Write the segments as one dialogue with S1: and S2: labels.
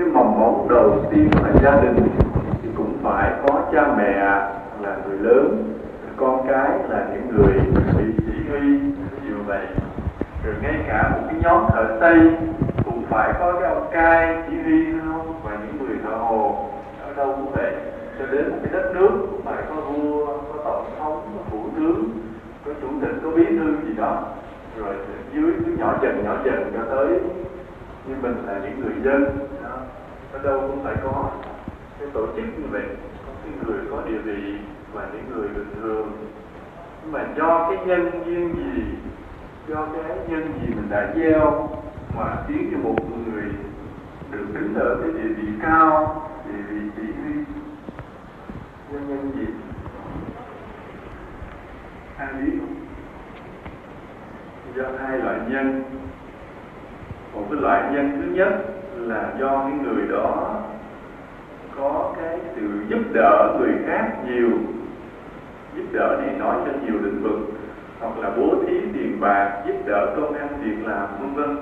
S1: cái mầm móng đầu tiên là gia đình thì cũng phải có cha mẹ là người lớn, con cái là những người bị chỉ huy, nhiều vậy. Rồi ngay cả một cái nhóm thợ xây cũng phải có cái ông cai chỉ huy không và những người thợ hồ, ở đâu cũng vậy. Cho đến một cái đất nước cũng phải có vua, có tổng thống, có thủ tướng, có chủ tịch, có bí thư gì đó, rồi dưới cứ nhỏ dần nhỏ dần cho tới như mình là những người dân đó. ở đâu cũng phải có cái tổ chức như vậy. Có cái người có địa vị và những người bình thường. Nhưng mà do cái nhân duyên gì, do cái nhân gì mình đã gieo mà khiến cho một người được đứng ở cái địa vị cao, địa vị chỉ huy nhân nhân gì? Ai biết? Không do hai loại nhân một cái loại nhân thứ nhất là do cái người đó có cái sự giúp đỡ người khác nhiều. Giúp đỡ này nói cho nhiều lĩnh vực, hoặc là bố thí tiền bạc, giúp đỡ công ăn việc làm, vân vân.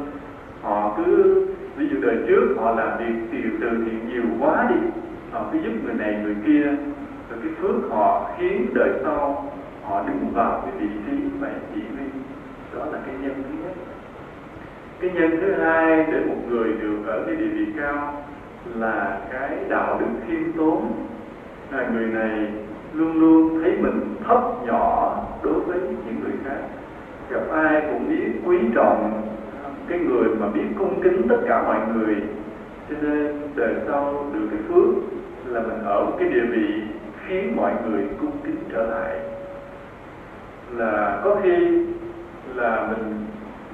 S1: Họ cứ, ví dụ đời trước họ làm việc từ từ thiện nhiều quá đi, họ cứ giúp người này người kia. Rồi cái phước họ khiến đời sau họ đứng vào cái vị trí phải chỉ huy. Đó là cái nhân thứ nhất cái nhân thứ hai để một người được ở cái địa vị cao là cái đạo đức khiêm tốn. Là người này luôn luôn thấy mình thấp nhỏ đối với những người khác. Gặp ai cũng biết, quý trọng cái người mà biết cung kính tất cả mọi người. Cho nên đời sau được cái phước là mình ở một cái địa vị khiến mọi người cung kính trở lại. Là có khi là mình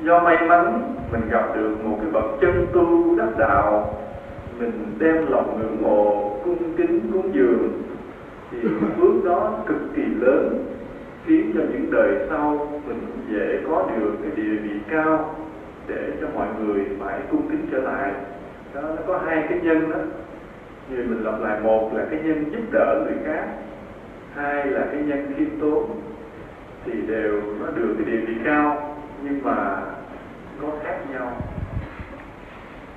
S1: do may mắn, mình gặp được một cái bậc chân tu đắc đạo. Mình đem lòng ngưỡng mộ, cung kính, cúng dường. Thì phước đó cực kỳ lớn, khiến cho những đời sau mình dễ có được cái địa vị cao để cho mọi người phải cung kính trở lại. Đó, nó có hai cái nhân đó. Như mình lặp lại, một là cái nhân giúp đỡ người khác, hai là cái nhân khiêm tốn. Thì đều nó được cái địa vị cao nhưng mà có khác nhau.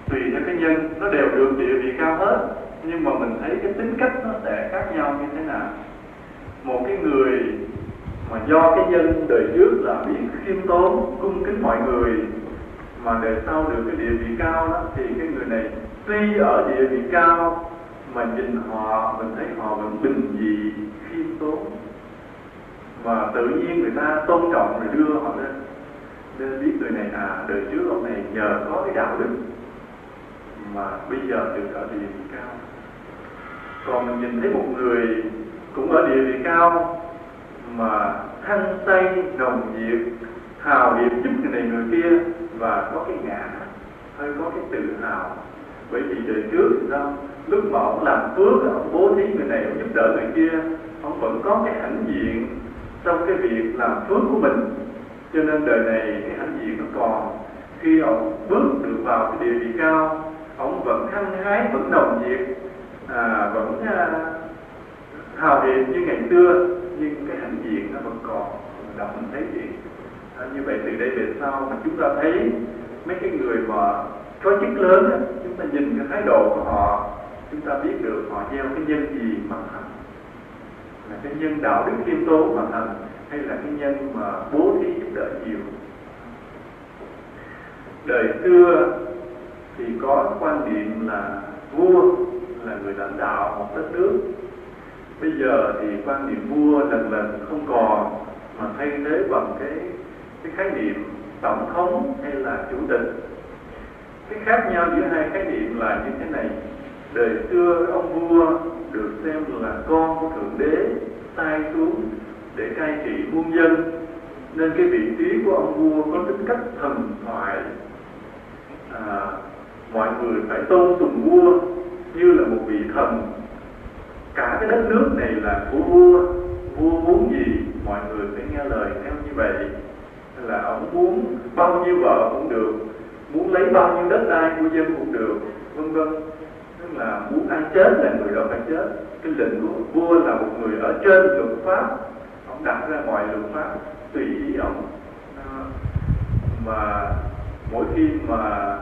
S1: Tùy theo cái nhân, nó đều được địa vị cao hết, nhưng mà mình thấy cái tính cách nó sẽ khác nhau như thế nào. Một cái người mà do cái nhân đời trước là biết khiêm tốn, cung kính mọi người, mà đời sau được cái địa vị cao đó, thì cái người này tuy ở địa vị cao, mà nhìn họ, mình thấy họ vẫn bình dị, khiêm tốn. Và tự nhiên người ta tôn trọng rồi đưa họ lên nên biết người này à đời trước, ông này nhờ có cái đạo đức. Mà bây giờ được ở địa vị cao. Còn mình nhìn thấy một người cũng ở địa vị cao, mà hăng say, nồng nhiệt, hào hiệp giúp người này người kia, và có cái ngã, hơi có cái tự hào. Bởi vì đời trước thì sao? Lúc mà ông làm phước, ông bố thí người này, ông giúp đỡ người kia, ông vẫn có cái hãnh diện trong cái việc làm phước của mình cho nên đời này cái hãnh diện nó còn. Khi ông bước được vào cái địa vị cao ông vẫn hăng hái vẫn đồng nhiệt à, vẫn à, hào hiệp như ngày xưa nhưng cái hạnh diện nó vẫn còn. Động thấy gì à, như vậy từ đây về sau mà chúng ta thấy mấy cái người mà có chức lớn đó, chúng ta nhìn cái thái độ của họ chúng ta biết được họ gieo cái nhân gì mà thành. Là cái nhân đạo đức khiêm tốn mà thành hay là cái nhân mà bố thí giúp đỡ nhiều. Đời xưa thì có quan niệm là vua là người lãnh đạo một đất nước. Bây giờ thì quan niệm vua lần lần không còn, mà thay thế bằng cái cái khái niệm tổng thống hay là chủ tịch. Cái khác nhau giữa hai khái niệm là như thế này. Đời xưa ông vua được xem là con của thượng đế, tay xuống để cai trị muôn dân nên cái vị trí của ông vua có tính cách thần thoại. À, mọi người phải tôn sùng vua như là một vị thần. Cả cái đất nước này là của vua. Vua muốn gì mọi người phải nghe lời theo như vậy. Là ông muốn bao nhiêu vợ cũng được muốn lấy bao nhiêu đất đai của dân cũng được vân vân. Tức là muốn ai chết là người đó phải chết. Cái lệnh của vua là một người ở trên luật pháp đặt ra mọi luật pháp tùy ý ông. Mà mỗi khi mà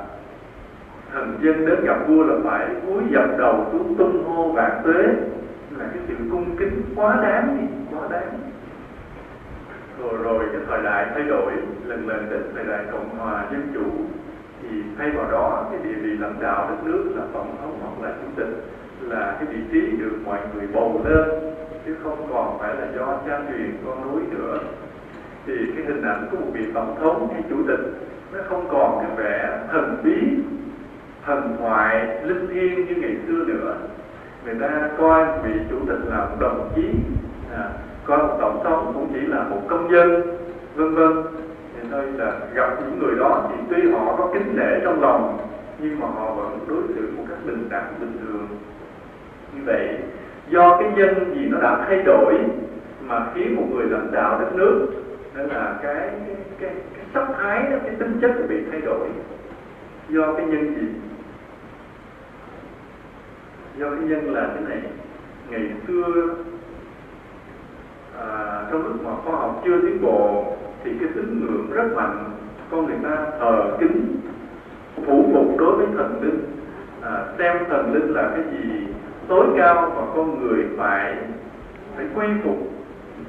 S1: thần dân đến gặp vua là phải cúi dập đầu xuống tung hô vạn tuế. Là cái sự cung kính quá đáng đi, quá đáng. Rồi rồi cái thời đại thay đổi, lần lần đến thời đại cộng hòa dân chủ, thì thay vào đó cái địa vị lãnh đạo đất nước là tổng thống hoặc là chủ tịch, là cái vị trí được mọi người bầu lên chứ không còn phải là do cha truyền con núi nữa. Thì cái hình ảnh của một vị tổng thống hay chủ tịch nó không còn cái vẻ thần bí thần thoại linh thiêng như ngày xưa nữa. Người ta coi vị chủ tịch là một đồng chí à, coi một tổng thống cũng chỉ là một công dân vân vân. Thì thôi là gặp những người đó thì tuy họ có kính nể trong lòng nhưng mà họ vẫn đối xử một cách bình đẳng bình thường. Như vậy do cái nhân gì nó đã thay đổi mà khiến một người lãnh đạo đất nước nên là cái cái cái, sắc thái đó, cái tính chất bị thay đổi. Do cái nhân gì? Do cái nhân là thế này ngày xưa à, trong lúc mà khoa học chưa tiến bộ thì cái tín ngưỡng rất mạnh. Con người ta thờ kính phủ phục đối với thần linh. À, xem thần linh là cái gì? Tối cao mà con người phải phải quy phục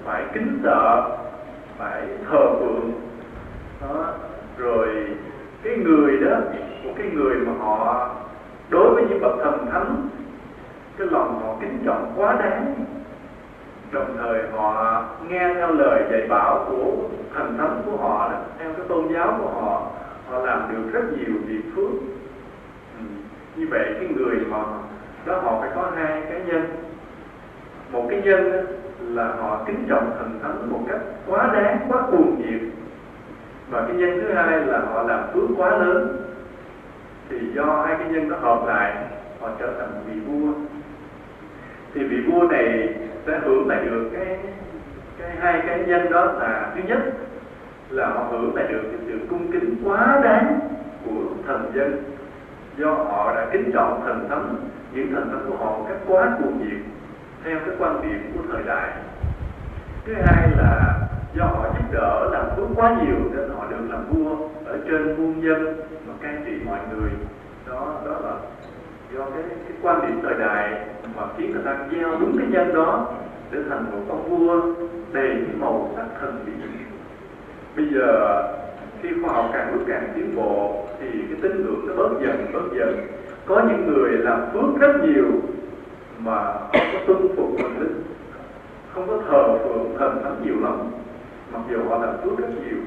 S1: phải kính sợ phải thờ phượng đó rồi cái người đó một cái người mà họ đối với những bậc thần thánh cái lòng họ kính trọng quá đáng đồng thời họ nghe theo lời dạy bảo của thần thánh của họ đó, theo cái tôn giáo của họ họ làm được rất nhiều việc phước ừ. như vậy cái người mà đó họ phải có hai cái nhân. Một cái nhân là họ kính trọng thần thánh một cách quá đáng, quá cuồng nhiệt. Và cái nhân thứ hai là họ làm phước quá lớn. Thì do hai cái nhân nó hợp lại, họ trở thành vị vua. Thì vị vua này sẽ hưởng lại được cái cái hai cái nhân đó là thứ nhất là họ hưởng lại được cái sự cung kính quá đáng của thần dân. Do họ đã kính trọng thần thánh những thần thánh của họ một cách quá cuồng nhiệt theo cái quan điểm của thời đại. Thứ hai là do họ giúp đỡ làm phước quá nhiều nên họ được làm vua ở trên muôn dân mà cai trị mọi người. Đó đó là do cái, cái quan điểm thời đại mà khiến người ta gieo đúng cái nhân đó để thành một ông vua đầy những màu sắc thần bí. Bây giờ khi khoa học càng lúc càng tiến bộ thì cái tín ngưỡng nó bớt dần bớt dần có những người làm phước rất nhiều mà không có tuân phục thần linh không có thờ phượng, thần thánh nhiều lắm, mặc dù họ làm phước rất nhiều.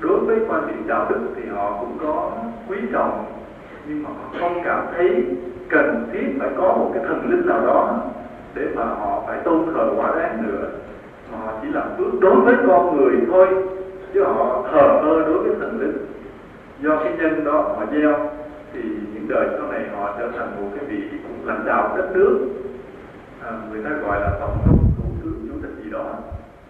S1: Đối với quan điểm đạo đức thì họ cũng có quý trọng, nhưng mà họ không cảm thấy cần thiết phải có một cái thần linh nào đó để mà họ phải tôn thờ quá đáng nữa. Mà họ chỉ làm phước đối với con người thôi, chứ họ thờ ơ đối với thần linh. Do cái nhân đó họ gieo, thì đời sau này họ trở thành một cái vị lãnh đạo đất nước. À, người ta gọi là tổng thống thủ tướng chủ tịch gì đó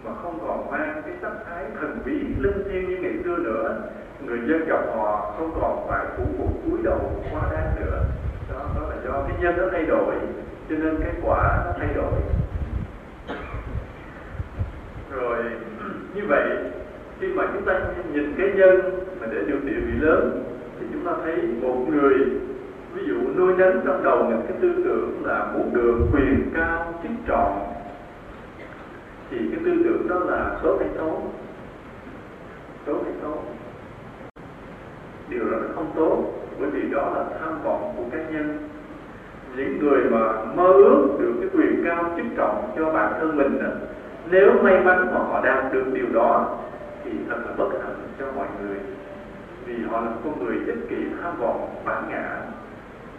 S1: mà không còn mang cái sắc thái thần bí linh thiêng như ngày xưa nữa. Người dân gặp họ không còn phải phủ phục cúi đầu quá đáng nữa. Đó, đó là do cái nhân nó thay đổi cho nên cái quả nó thay đổi. Rồi như vậy khi mà chúng ta nhìn cái nhân mà để được địa vị lớn thì chúng ta thấy một người ví dụ nuôi nấng trong đầu mình cái tư tưởng là muốn được quyền cao chức trọng thì cái tư tưởng đó là tốt. Hay xấu tốt. Hay xấu điều đó nó không tốt bởi vì đó là tham vọng của cá nhân. Những người mà mơ ước được cái quyền cao chức trọng cho bản thân mình đó, nếu may mắn mà họ đạt được điều đó thì thật là bất hạnh cho mọi người. Vì họ là con người ích kỷ tham vọng bản ngã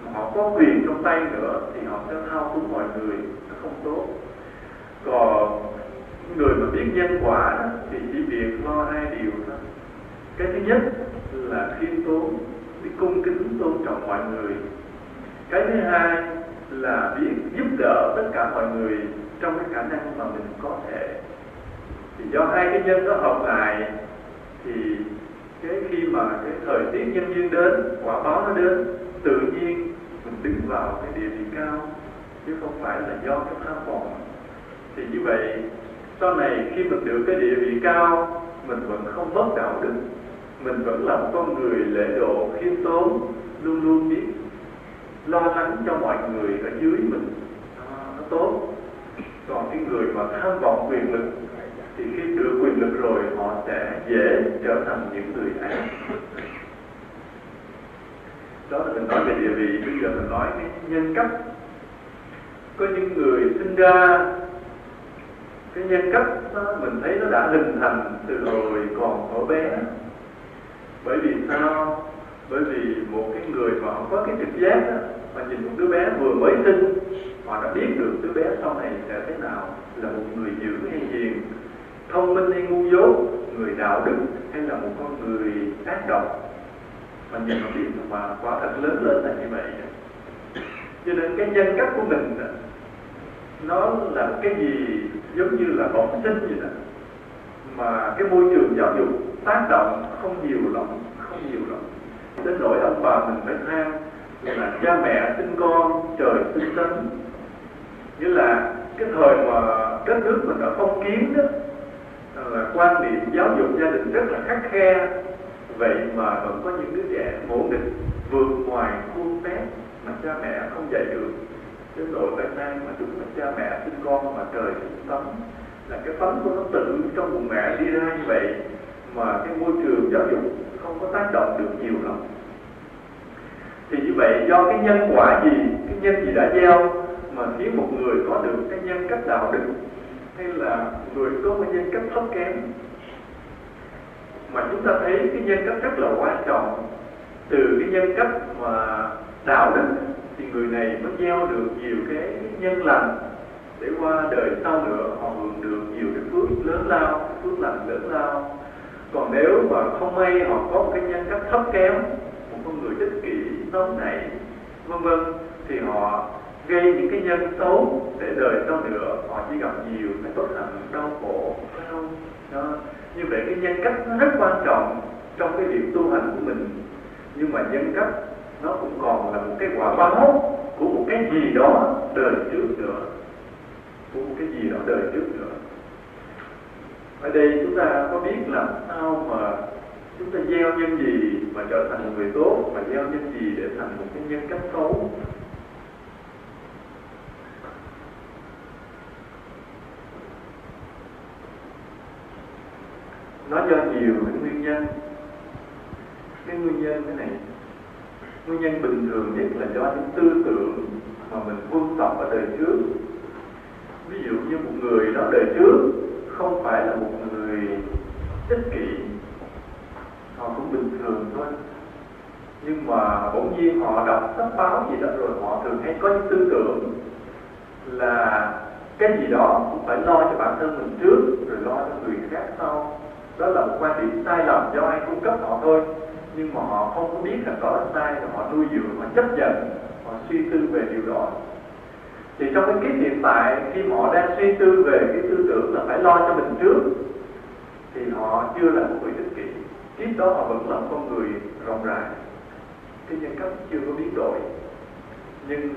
S1: mà họ có quyền trong tay nữa thì họ sẽ thao túng mọi người nó không tốt. Còn người mà biết nhân quả đó, thì chỉ việc lo hai điều thôi. Cái thứ nhất là khiêm tốn biết cung kính tôn trọng mọi người. Cái thứ hai là biết giúp đỡ tất cả mọi người trong cái khả năng mà mình có thể. Thì do hai cái nhân đó hợp lại thì cái khi mà cái thời tiết nhân duyên đến quả báo nó đến tự nhiên mình đứng vào cái địa vị cao chứ không phải là do cái tham vọng. Thì như vậy sau này khi mình được cái địa vị cao mình vẫn không mất đạo đức mình vẫn là một con người lễ độ khiêm tốn luôn luôn biết lo lắng cho mọi người ở dưới mình. Nó, nó tốt. Còn cái người mà tham vọng quyền lực thì khi được quyền lực rồi họ sẽ dễ trở thành những người ác đó là mình nói về địa vị. Bây giờ mình nói cái nhân cách có những người sinh ra cái nhân cách đó, mình thấy nó đã hình thành từ hồi còn ở bé. Bởi vì sao? Bởi vì một cái người mà không có cái trực giác đó, mà nhìn một đứa bé vừa mới sinh họ đã biết được đứa bé sau này sẽ thế nào là một người dữ hay hiền thông minh hay ngu dốt người đạo đức hay là một con người ác độc mà nhìn họ biết mà quá thật lớn lên là như vậy cho nên cái nhân cách của mình đó, nó là cái gì giống như là bẩm sinh vậy đó. Mà cái môi trường giáo dục tác động không nhiều lắm không nhiều lắm. Đến nỗi ông bà mình phải than là cha mẹ sinh con trời sinh tấn nghĩa là cái thời mà đất nước mình đã phong kiến đó Ờ, là quan niệm giáo dục gia đình rất là khắc khe. Vậy mà vẫn có những đứa trẻ ngỗ nghịch, vượt ngoài khuôn phép mà cha mẹ không dạy được. Đến nỗi tại nay mà đúng là cha mẹ, sinh con mà trời sinh tấm là cái tấm của nó tự trong bụng mẹ đi ra như vậy mà cái môi trường giáo dục không có tác động được nhiều lắm. Thì như vậy, do cái nhân quả gì, cái nhân gì đã gieo mà khiến một người có được cái nhân cách đạo đức? Hay là người có một nhân cách thấp kém. Mà chúng ta thấy cái nhân cách rất là quan trọng. Từ cái nhân cách mà đạo đức thì người này mới gieo được nhiều cái nhân lành. Để qua đời sau nữa, họ hưởng được nhiều cái phước lớn lao, phước lành lớn lao. Còn nếu mà không may họ có một cái nhân cách thấp kém, một con người ích kỷ, nóng nảy, vân vân, thì họ gây những cái nhân xấu để đời sau nữa họ chỉ gặp nhiều cái bất hạnh, đau khổ đau không? Đó. như vậy cái nhân cách nó rất quan trọng trong cái việc tu hành của mình. Nhưng mà nhân cách nó cũng còn là một cái quả báo của một cái gì đó đời trước nữa. Của một cái gì đó đời trước nữa. Ở đây chúng ta có biết làm sao mà chúng ta gieo nhân gì mà trở thành một người tốt, mà gieo nhân gì để thành một cái nhân cách xấu? Nó do nhiều cái nguyên nhân. Cái nguyên nhân thế này, nguyên nhân bình thường nhất là do những tư tưởng mà mình vương tập ở đời trước. Ví dụ như một người đó đời trước không phải là một người ích kỷ, họ cũng bình thường thôi. Nhưng mà bỗng nhiên họ đọc sách báo gì đó rồi họ thường hay có những tư tưởng là cái gì đó cũng phải lo cho bản thân mình trước, rồi lo cho người khác sau đó là một quan điểm sai lầm do ai cung cấp họ thôi. Nhưng mà họ không có biết rằng đó là sai rồi họ nuôi dưỡng, họ chấp nhận, họ suy tư về điều đó. Thì trong cái kiếp hiện tại, khi họ đang suy tư về cái tư tưởng là phải lo cho mình trước, thì họ chưa là một người ích kỷ. Kiếp đó họ vẫn là con người rộng rãi. Cái nhân cách chưa có biến đổi. Nhưng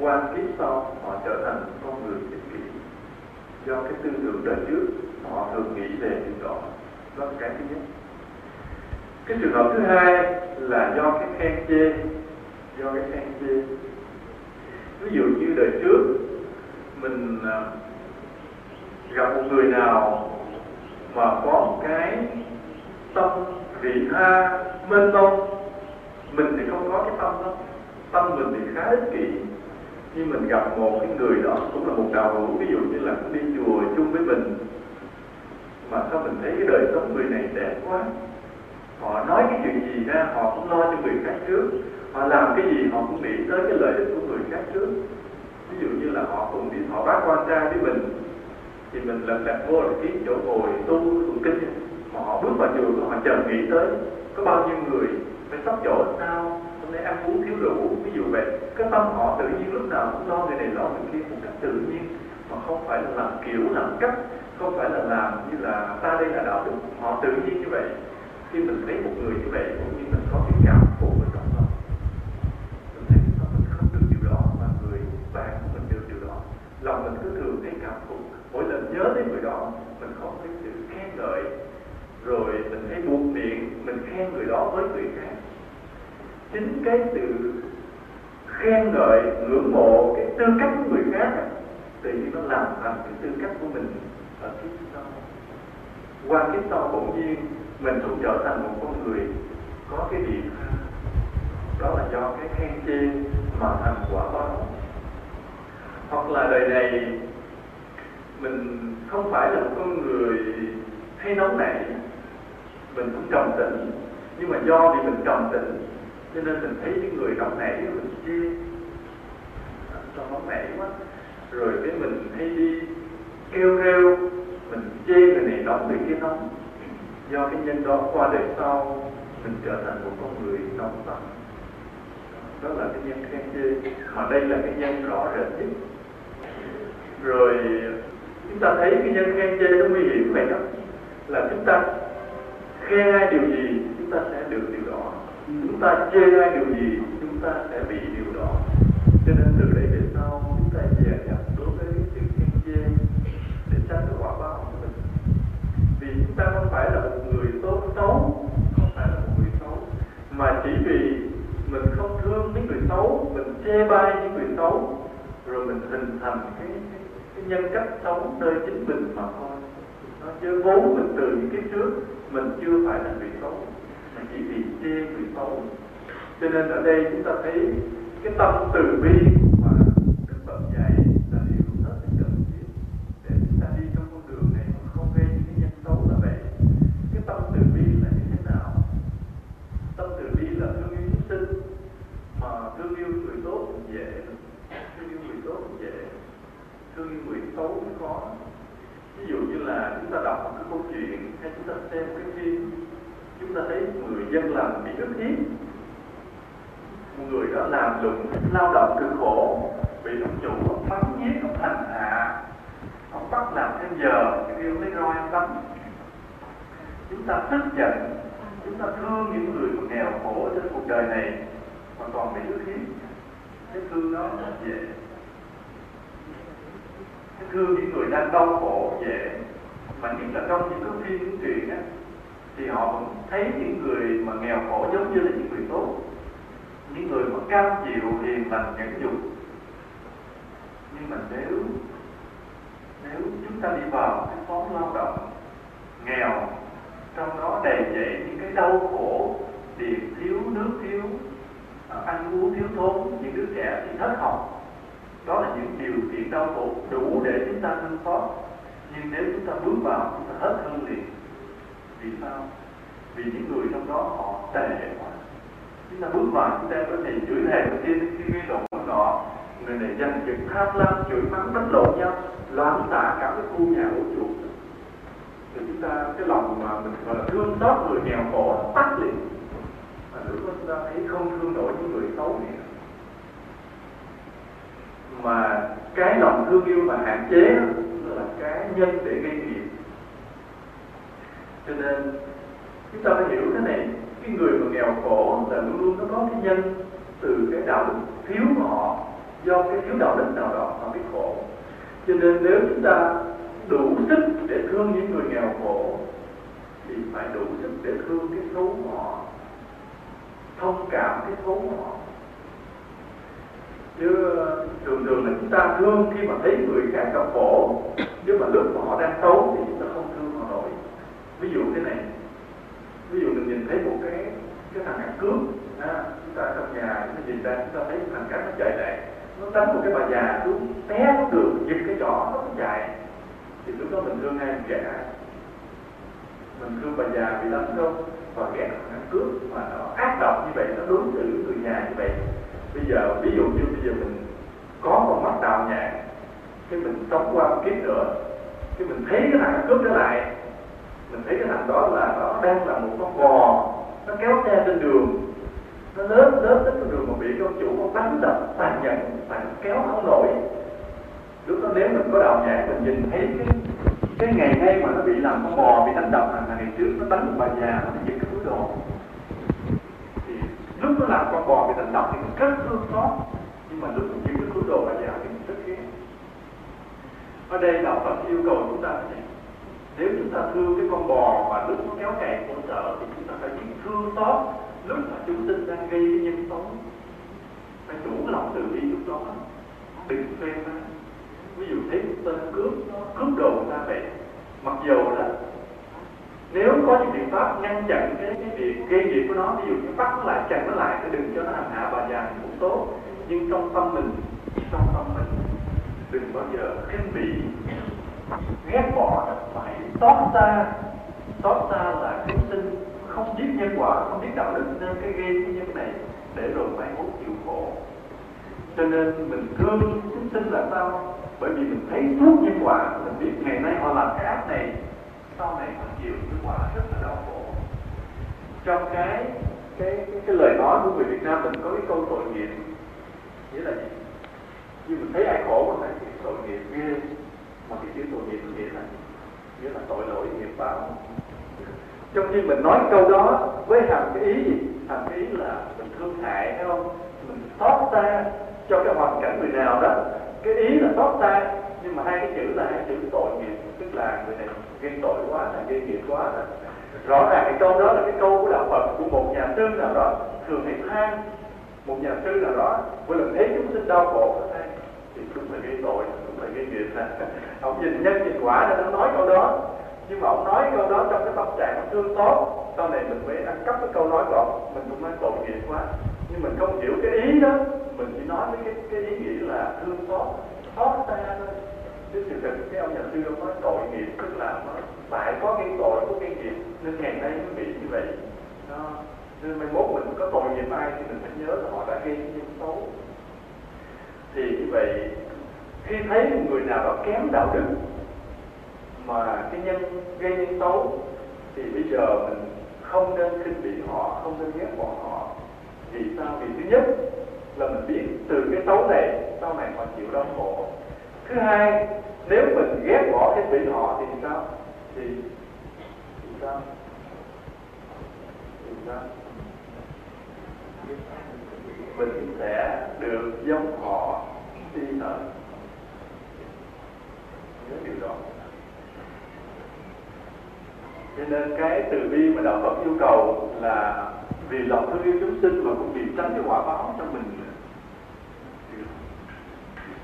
S1: qua kiếp sau, họ trở thành con người ích kỷ. Do cái tư tưởng đời trước, họ thường nghĩ về điều đó đó là cái thứ nhất. Cái trường hợp thứ hai là do cái khen chê, do cái khen chê. Ví dụ như đời trước, mình à, gặp một người nào mà có một cái tâm vị tha, mênh mông, mình thì không có cái tâm đó. Tâm mình thì khá ích kỷ, nhưng mình gặp một cái người đó cũng là một đạo hữu, ví dụ như là cũng đi chùa chung với mình mà sao mình thấy cái đời sống người này đẹp quá? Họ nói cái chuyện gì ra, họ cũng lo cho người khác trước. Họ làm cái gì, họ cũng nghĩ tới cái lợi ích của người khác trước. Ví dụ như là họ cùng đi, họ bác quan trai với mình, thì mình lần đật vô là kiếm chỗ ngồi tu tụng kinh. Mà họ bước vào chùa họ chờ nghĩ tới, có bao nhiêu người phải sắp chỗ sao? Hôm nay ăn uống thiếu rượu, ví dụ vậy. Cái tâm họ tự nhiên lúc nào cũng lo người này lo người kia một cách tự nhiên, mà không phải là làm kiểu, làm cách không phải là làm như là ta đây là đạo đức? Họ tự nhiên như vậy. Khi mình thấy một người như vậy, cũng như mình có cái cảm phục ở trong lòng mình thấy mình không được điều đó, mà người bạn của mình được điều đó. Lòng mình cứ thường thấy cảm phục. Mỗi lần nhớ đến người đó, mình không thấy sự khen ngợi. Rồi mình thấy buộc miệng, mình khen người đó với người khác. Chính cái sự khen ngợi, ngưỡng mộ cái tư cách của người khác tự nhiên nó làm thành cái tư cách của mình ở kiếp sau qua kiếp sau bỗng nhiên, mình cũng trở thành một con người có cái điểm đó là do cái khen chê mà thành quả báo. Hoặc là đời này, mình không phải là một con người hay nóng nảy, mình cũng trầm tĩnh. Nhưng mà do vì mình trầm tĩnh, cho nên mình thấy những người nóng nảy, mình chê. Cho nóng nảy quá. Rồi cái mình hay đi kêu rêu, mình chê người này nóng người kia nóng do cái nhân đó qua đời sau, mình trở thành một con người nóng tâm đó là cái nhân khen chê, mà đây là cái nhân rõ rệt nhất. Rồi, chúng ta thấy cái nhân khen chê nó nguy hiểm vậy đó. Là chúng ta khen ai điều gì, chúng ta sẽ được điều đó. Chúng ta chê ai điều gì, chúng ta sẽ bị điều đó. Cho nên từ đây về sau chúng ta dè dặt đối với cái sự khen chê để tránh cái quả báo của mình chúng ta không phải là một người tốt xấu không phải là một người xấu mà chỉ vì mình không thương những người xấu mình chê bai những người xấu rồi mình hình thành cái, cái, cái nhân cách xấu nơi chính mình mà thôi. Nó chứ vốn mình từ những cái trước mình chưa phải là người xấu mà chỉ vì chê người xấu. Cho nên ở đây chúng ta thấy cái tâm từ bi mà đức phật dạy là điều rất là cần thiết để chúng ta đi trong con đường này mà không gây những cái nhân xấu là vậy cái tâm từ bi là như thế nào tâm từ bi là thương yêu chúng sinh mà thương yêu người tốt cũng dễ. Thương yêu người tốt cũng dễ. Thương yêu người xấu cũng khó. Ví dụ như là chúng ta đọc một cái câu chuyện hay chúng ta xem cái phim, chúng ta thấy người dân làm bị ức hiếp một người đó làm lụng, lao động cực khổ, bị ông chủ ông mắng giết, ông hành hạ, ông bắt làm thêm giờ cái yêu lấy roi, ông đánh chúng ta tức giận, chúng ta thương những người nghèo khổ trên cuộc đời này mà còn bị ức hiếp cái thương đó dễ cái thương những người đang đau khổ dễ mà nhất là trong những cái phim những chuyện á, thì họ vẫn thấy những người mà nghèo khổ giống như là những người tốt. Những người mà cam chịu hiền lành, nhẫn nhục. Nhưng mà nếu nếu chúng ta đi vào cái phóng lao động nghèo, trong đó đầy dậy những cái đau khổ điện thiếu, nước thiếu ăn uống thiếu thốn những đứa trẻ thì thất học. Đó là những điều kiện đau khổ đủ để chúng ta thương xót. Nhưng nếu chúng ta bước vào, chúng ta hết thương liền. Vì sao? Vì những người trong đó họ tệ quá. Chúng ta bước vào, chúng ta có thể chửi thề người kia khi gây lộn nọ người này dành chừng tham lam chửi mắng, đánh lộn nhau, loạn xạ cả cái khu nhà của chuột thì chúng ta, cái lòng mà mình, gọi là thương xót người nghèo khổ, tắt liền mà lúc đó chúng ta thấy không thương nổi những người xấu này. Mà cái lòng thương yêu mà hạn chế đó là cái nhân để gây nghiệp. Cho nên, chúng ta phải hiểu thế này. Cái người mà nghèo khổ là luôn luôn nó có cái nhân từ cái đạo đức thiếu của họ, do cái thiếu đạo đức nào đó họ biết khổ. Cho nên nếu chúng ta đủ sức để thương những người nghèo khổ, thì phải đủ sức để thương cái xấu của họ thông cảm cái xấu của họ chứ thường thường là chúng ta thương khi mà thấy người khác gặp khổ nhưng mà lúc mà họ đang xấu thì chúng ta không thương họ nổi. Ví dụ thế này ví dụ mình nhìn thấy một cái cái thằng ăn cướp à, chúng ta trong nhà chúng ta nhìn ra chúng ta thấy thằng cảnh nó chạy lại nó đánh một cái bà già xuống té xuống đường giật cái chỏ nó cũng chạy. Thì lúc đó mình thương ai mình kẻ mình thương bà già bị đánh không? Và ghét thằng ăn cướp mà nó ác độc như vậy, nó đối xử người nhà như vậy. Bây giờ, ví dụ như bây giờ mình có một mắt đào nhãn, cái mình sống qua một kiếp nữa, cái mình thấy cái thằng cướp trở lại, mình thấy cái thằng đó là nó đang là một con bò, nó kéo xe trên đường, nó lớn lớn đến con đường mà bị con chủ con đánh đập, tàn nhẫn, tàn kéo không nổi lúc đó nếu mình có đạo nhãn, mình nhìn thấy cái cái ngày nay mà nó bị làm con bò, bị đánh đập là ngày trước, nó đánh một bà già, nó giật cái túi đồ. Thì lúc nó làm con bò bị đánh đập thì mình rất thương xót. Nhưng mà lúc mình giữ cái túi đồ bà già thì mình rất ghét. Ở đây đạo Phật yêu cầu chúng ta này nếu chúng ta thương cái con bò mà lúc nó kéo cày khổ sở thì chúng ta phải biết thương xót. Lúc mà chúng sinh đang gây cái nhân xấu phải đủ lòng từ bi lúc đó đừng phê phán ví dụ thấy tên cướp nó cướp đồ người ta vậy mặc dù đó nếu có những biện pháp ngăn chặn cái cái việc gây nghiệp của nó, ví dụ như bắt nó lại, chặn nó lại để đừng cho nó hành hạ bà già thì cũng tốt. Nhưng trong tâm mình, trong tâm mình, đừng bao giờ khinh bỉ, ghét bỏ phải xót xa xót xa là chúng sinh không biết nhân quả, không biết đạo đức. Nên cái gây cái nhân này để rồi mai mốt chịu khổ cho nên mình thương chúng sinh là sao? Bởi vì mình thấy thuốc nhân quả mình biết ngày nay họ làm cái ác này sau này họ chịu cái quả rất là đau khổ. Trong cái cái cái, cái lời nói của người Việt Nam mình có cái câu tội nghiệp. Nghĩa là gì? Như mình thấy ai khổ mình thấy tội nghiệp ghê mà cái chữ tội nghiệp nghĩa là nghĩa là tội lỗi nghiệp báo. Trong khi mình nói câu đó với hàm cái ý gì? Hàm cái ý là mình thương hại thấy không? Mình xót xa cho cái hoàn cảnh người nào đó. Cái ý là tốt ta, nhưng mà hai cái chữ là hai chữ tội nghiệp tức là người này gây tội quá là gây nghiệp quá là rõ ràng cái câu đó là cái câu của đạo Phật của một nhà sư nào đó. Thường hay than một nhà sư nào đó mỗi lần thấy chúng sinh đau khổ than thì đúng là gây tội đúng là gây nghiệp. Ông nhìn nhân nhìn quả nên nó nói câu đó. Nhưng mà ông nói câu đó trong cái tâm trạng thương tốt sau này mình mới ăn cắp cái câu nói của ông mình cũng nói tội nghiệp quá nhưng mình không hiểu cái ý đó. Mình chỉ nói với cái cái ý nghĩa là thương xót xót xa thôi. Chứ sự thực cái ông nhà sư ông nói tội nghiệp, tức là nó phải có cái tội có cái nghiệp. Nên ngày nay mới bị như vậy. Đó. nên mai mốt mình có tội nghiệp ai thì mình phải nhớ là họ đã gây nhân xấu thì như vậy, khi thấy một người nào đó kém đạo đức mà cái nhân, gây nhân xấu thì bây giờ mình không nên khinh bỉ họ, không nên ghét bỏ họ vì sao? Vì thứ nhất là mình biết từ cái xấu này sau này họ chịu đau khổ. Thứ hai nếu mình ghét bỏ cái bỉ họ thì sao? Thì, thì sao? Thì sao? Mình sẽ được giống họ đi tới. Nhớ điều đó. Cho nên cái từ bi mà đạo Phật yêu cầu là vì lòng thương yêu chúng sinh mà cũng vì tránh cái quả báo cho mình.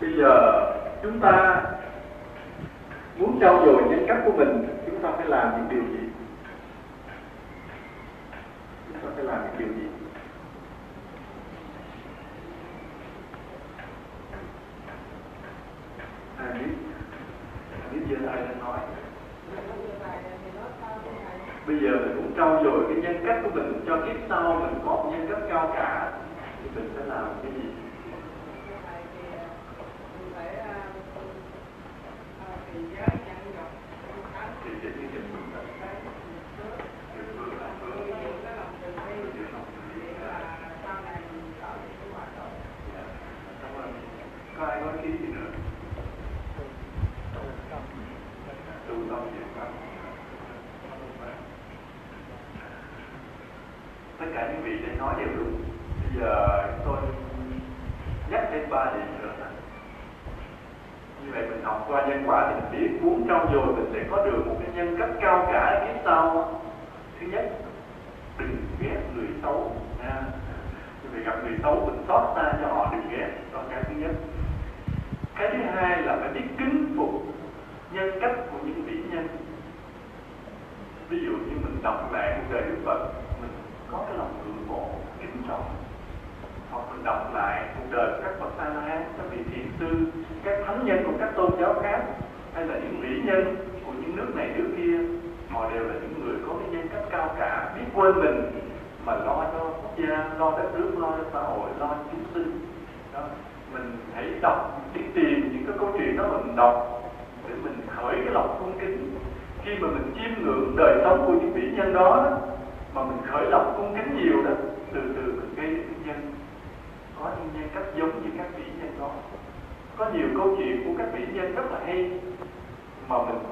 S1: Bây giờ chúng ta muốn trau dồi nhân cách của mình, chúng ta phải làm những điều gì? Chúng ta phải làm những điều gì?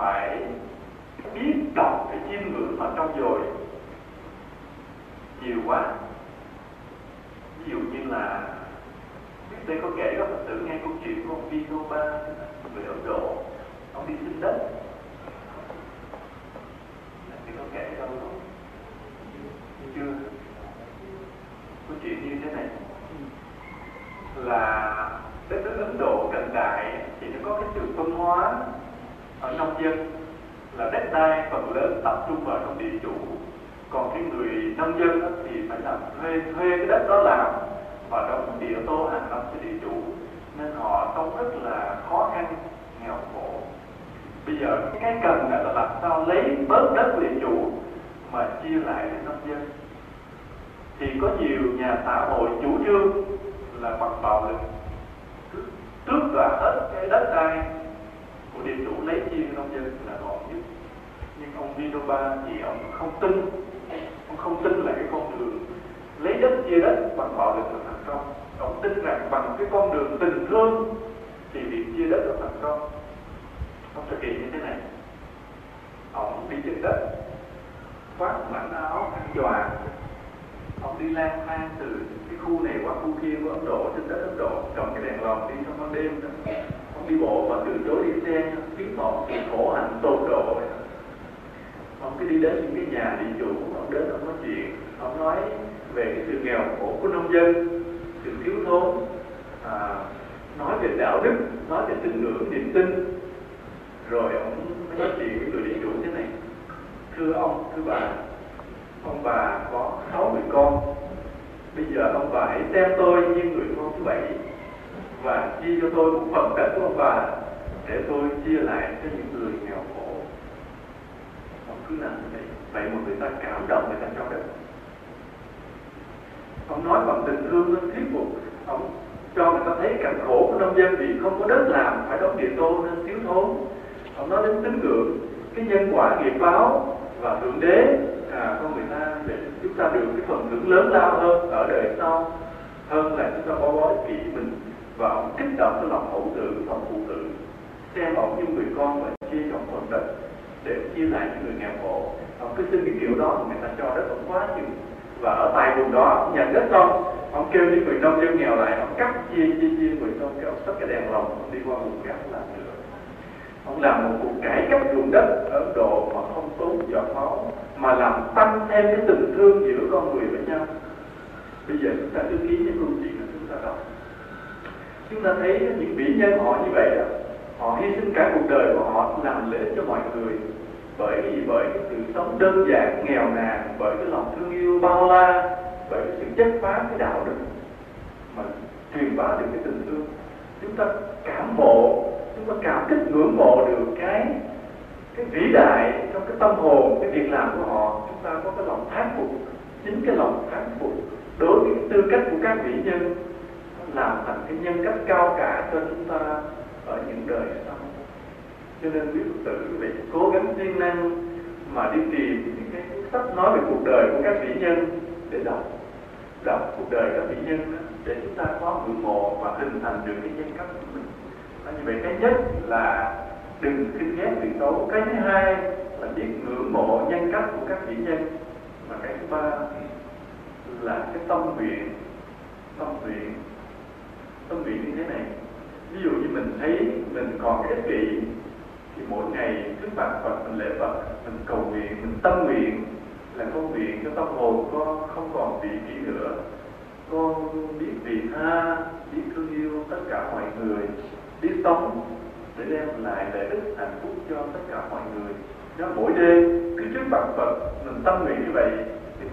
S1: phải biết đọc cái chiêm ngưỡng ở trong rồi nhiều quá. Ví dụ như là, biết đây có kể các phật tử nghe câu chuyện của ông Vinoba người Ấn Độ, ông đi xin đất. Thì có kể đâu không chưa? Câu chuyện như thế này. Là đất nước Ấn Độ cận đại thì nó có cái sự phân hóa nông dân là đất đai phần lớn tập trung vào trong địa chủ. Còn cái người nông dân đó thì phải làm thuê thuê cái đất đó làm và đóng địa tô hàng năm cho địa chủ. Nên họ sống rất là khó khăn, nghèo khổ. Bây giờ cái cần là làm sao lấy bớt đất địa chủ mà chia lại cho nông dân. Thì có nhiều nhà xã hội chủ trương là bằng bạo lực tước đoạt hết cái đất đai của địa chủ lấy chia nông dân là gọn nhất nhưng ông Vinoba thì ông không tin. Ông không tin là cái con đường lấy đất chia đất bằng bạo lực là thành công. Ông tin rằng bằng cái con đường tình thương thì việc chia đất là thành công. Ông thực hiện như thế này. Ông đi trên đất, khoác mảnh áo ăn choàng ông đi lang thang từ cái khu này qua khu kia của Ấn Độ, trên đất Ấn Độ, cầm cái đèn lồng đi trong ban đêm đó đi bộ và từ chối đi xe khiến họ sự khổ hạnh tột độ. Ông cứ đi đến những cái nhà địa chủ ông đến ông nói chuyện ông nói về cái sự nghèo khổ của nông dân sự thiếu thốn. À, nói về đạo đức nói về tín ngưỡng niềm tin. Rồi ông mới nói chuyện với người địa chủ thế này. Thưa ông thưa bà ông bà có sáu người con. Bây giờ ông bà hãy xem tôi như người con thứ bảy và chia cho tôi một phần đất của ông bà để tôi chia lại cho những người nghèo khổ. Ông cứ làm như vậy vậy mà người ta cảm động người ta cho đất. Ông nói bằng tình thương nó thuyết phục. Ông cho người ta thấy cảnh khổ của nông dân vì không có đất làm phải đóng địa tô nên thiếu thốn. Ông nói đến tín ngưỡng cái nhân quả nghiệp báo và thượng đế à, con người ta để chúng ta được cái phần thưởng lớn lao hơn ở đời sau hơn là chúng ta bó bó kỹ mình và ông kích động cái lòng hậu tử lòng phụ tử. Xem ông như người con và chia cho phần đất để chia lại cho người nghèo khổ. Ông cứ xin cái kiểu đó người ta cho đất ông quá nhiều. Và ở tại vùng đó nhận đất xong ông kêu những người nông dân nghèo lại, ông cắt chia chia chia người nông kêu ông xách cái đèn lồng, ông đi qua vùng khác làm nữa ông làm một cuộc cải cách ruộng đất ở Ấn Độ mà không tốn giọt máu, mà làm tăng thêm cái tình thương giữa con người với nhau. Bây giờ chúng ta cứ ký những câu chuyện mà chúng ta đọc chúng ta thấy những vĩ nhân họ như vậy đó, họ hy sinh cả cuộc đời của họ làm lễ cho mọi người. Bởi vì, bởi cái sự sống đơn giản, nghèo nàn, bởi cái lòng thương yêu bao la, bởi cái sự chất phá cái đạo đức mà truyền bá được cái tình thương. Chúng ta cảm mộ chúng ta cảm kích ngưỡng mộ được cái cái vĩ đại trong cái tâm hồn, cái việc làm của họ. Chúng ta có cái lòng thán phục, chính cái lòng thán phục đối với cái tư cách của các vĩ nhân làm thành cái nhân cách cao cả cho chúng ta ở những đời sau. Cho nên quý phật tử quý vị cố gắng siêng năng mà đi tìm những cái sách nói về cuộc đời của các vĩ nhân để đọc. Đọc cuộc đời các vĩ nhân đó, để chúng ta có ngưỡng mộ và hình thành được cái nhân cách của mình. Và như vậy cái nhất là đừng khinh ghét người xấu. Cái thứ hai là biết ngưỡng mộ nhân cách của các vĩ nhân. Và cái thứ ba là cái tâm nguyện tâm nguyện tâm nguyện như thế này. Ví dụ như mình thấy mình còn cái ích kỷ, thì mỗi ngày trước mặt Phật mình lễ Phật, mình cầu nguyện, mình tâm nguyện là con nguyện cho tâm hồn con không còn vị kỷ nữa. Con biết vị tha, biết thương yêu tất cả mọi người, biết sống để đem lại lợi ích hạnh phúc cho tất cả mọi người. Đó mỗi đêm cứ trước mặt Phật mình tâm nguyện như vậy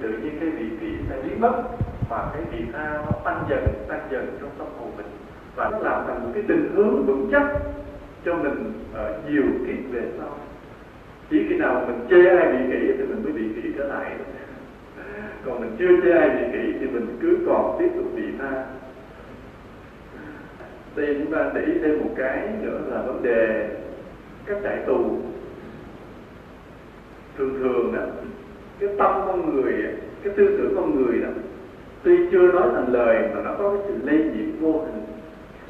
S1: tự nhiên cái vị kỷ sẽ biến mất và cái vị tha nó tăng dần tăng dần trong tâm hồn mình. Và nó làm thành một cái tình hướng vững chắc cho mình ở nhiều kiếp về sau. Chỉ khi nào mình chê ai bị kỹ thì mình mới bị kỹ trở lại. Còn mình chưa chê ai bị kỹ thì mình cứ còn tiếp tục bị tha. Đây chúng ta để ý thêm một cái nữa là vấn đề các trại tù. Thường thường đó cái tâm con người cái tư tưởng con người đó, tuy chưa nói thành lời mà nó có cái sự lây nhiễm vô hình.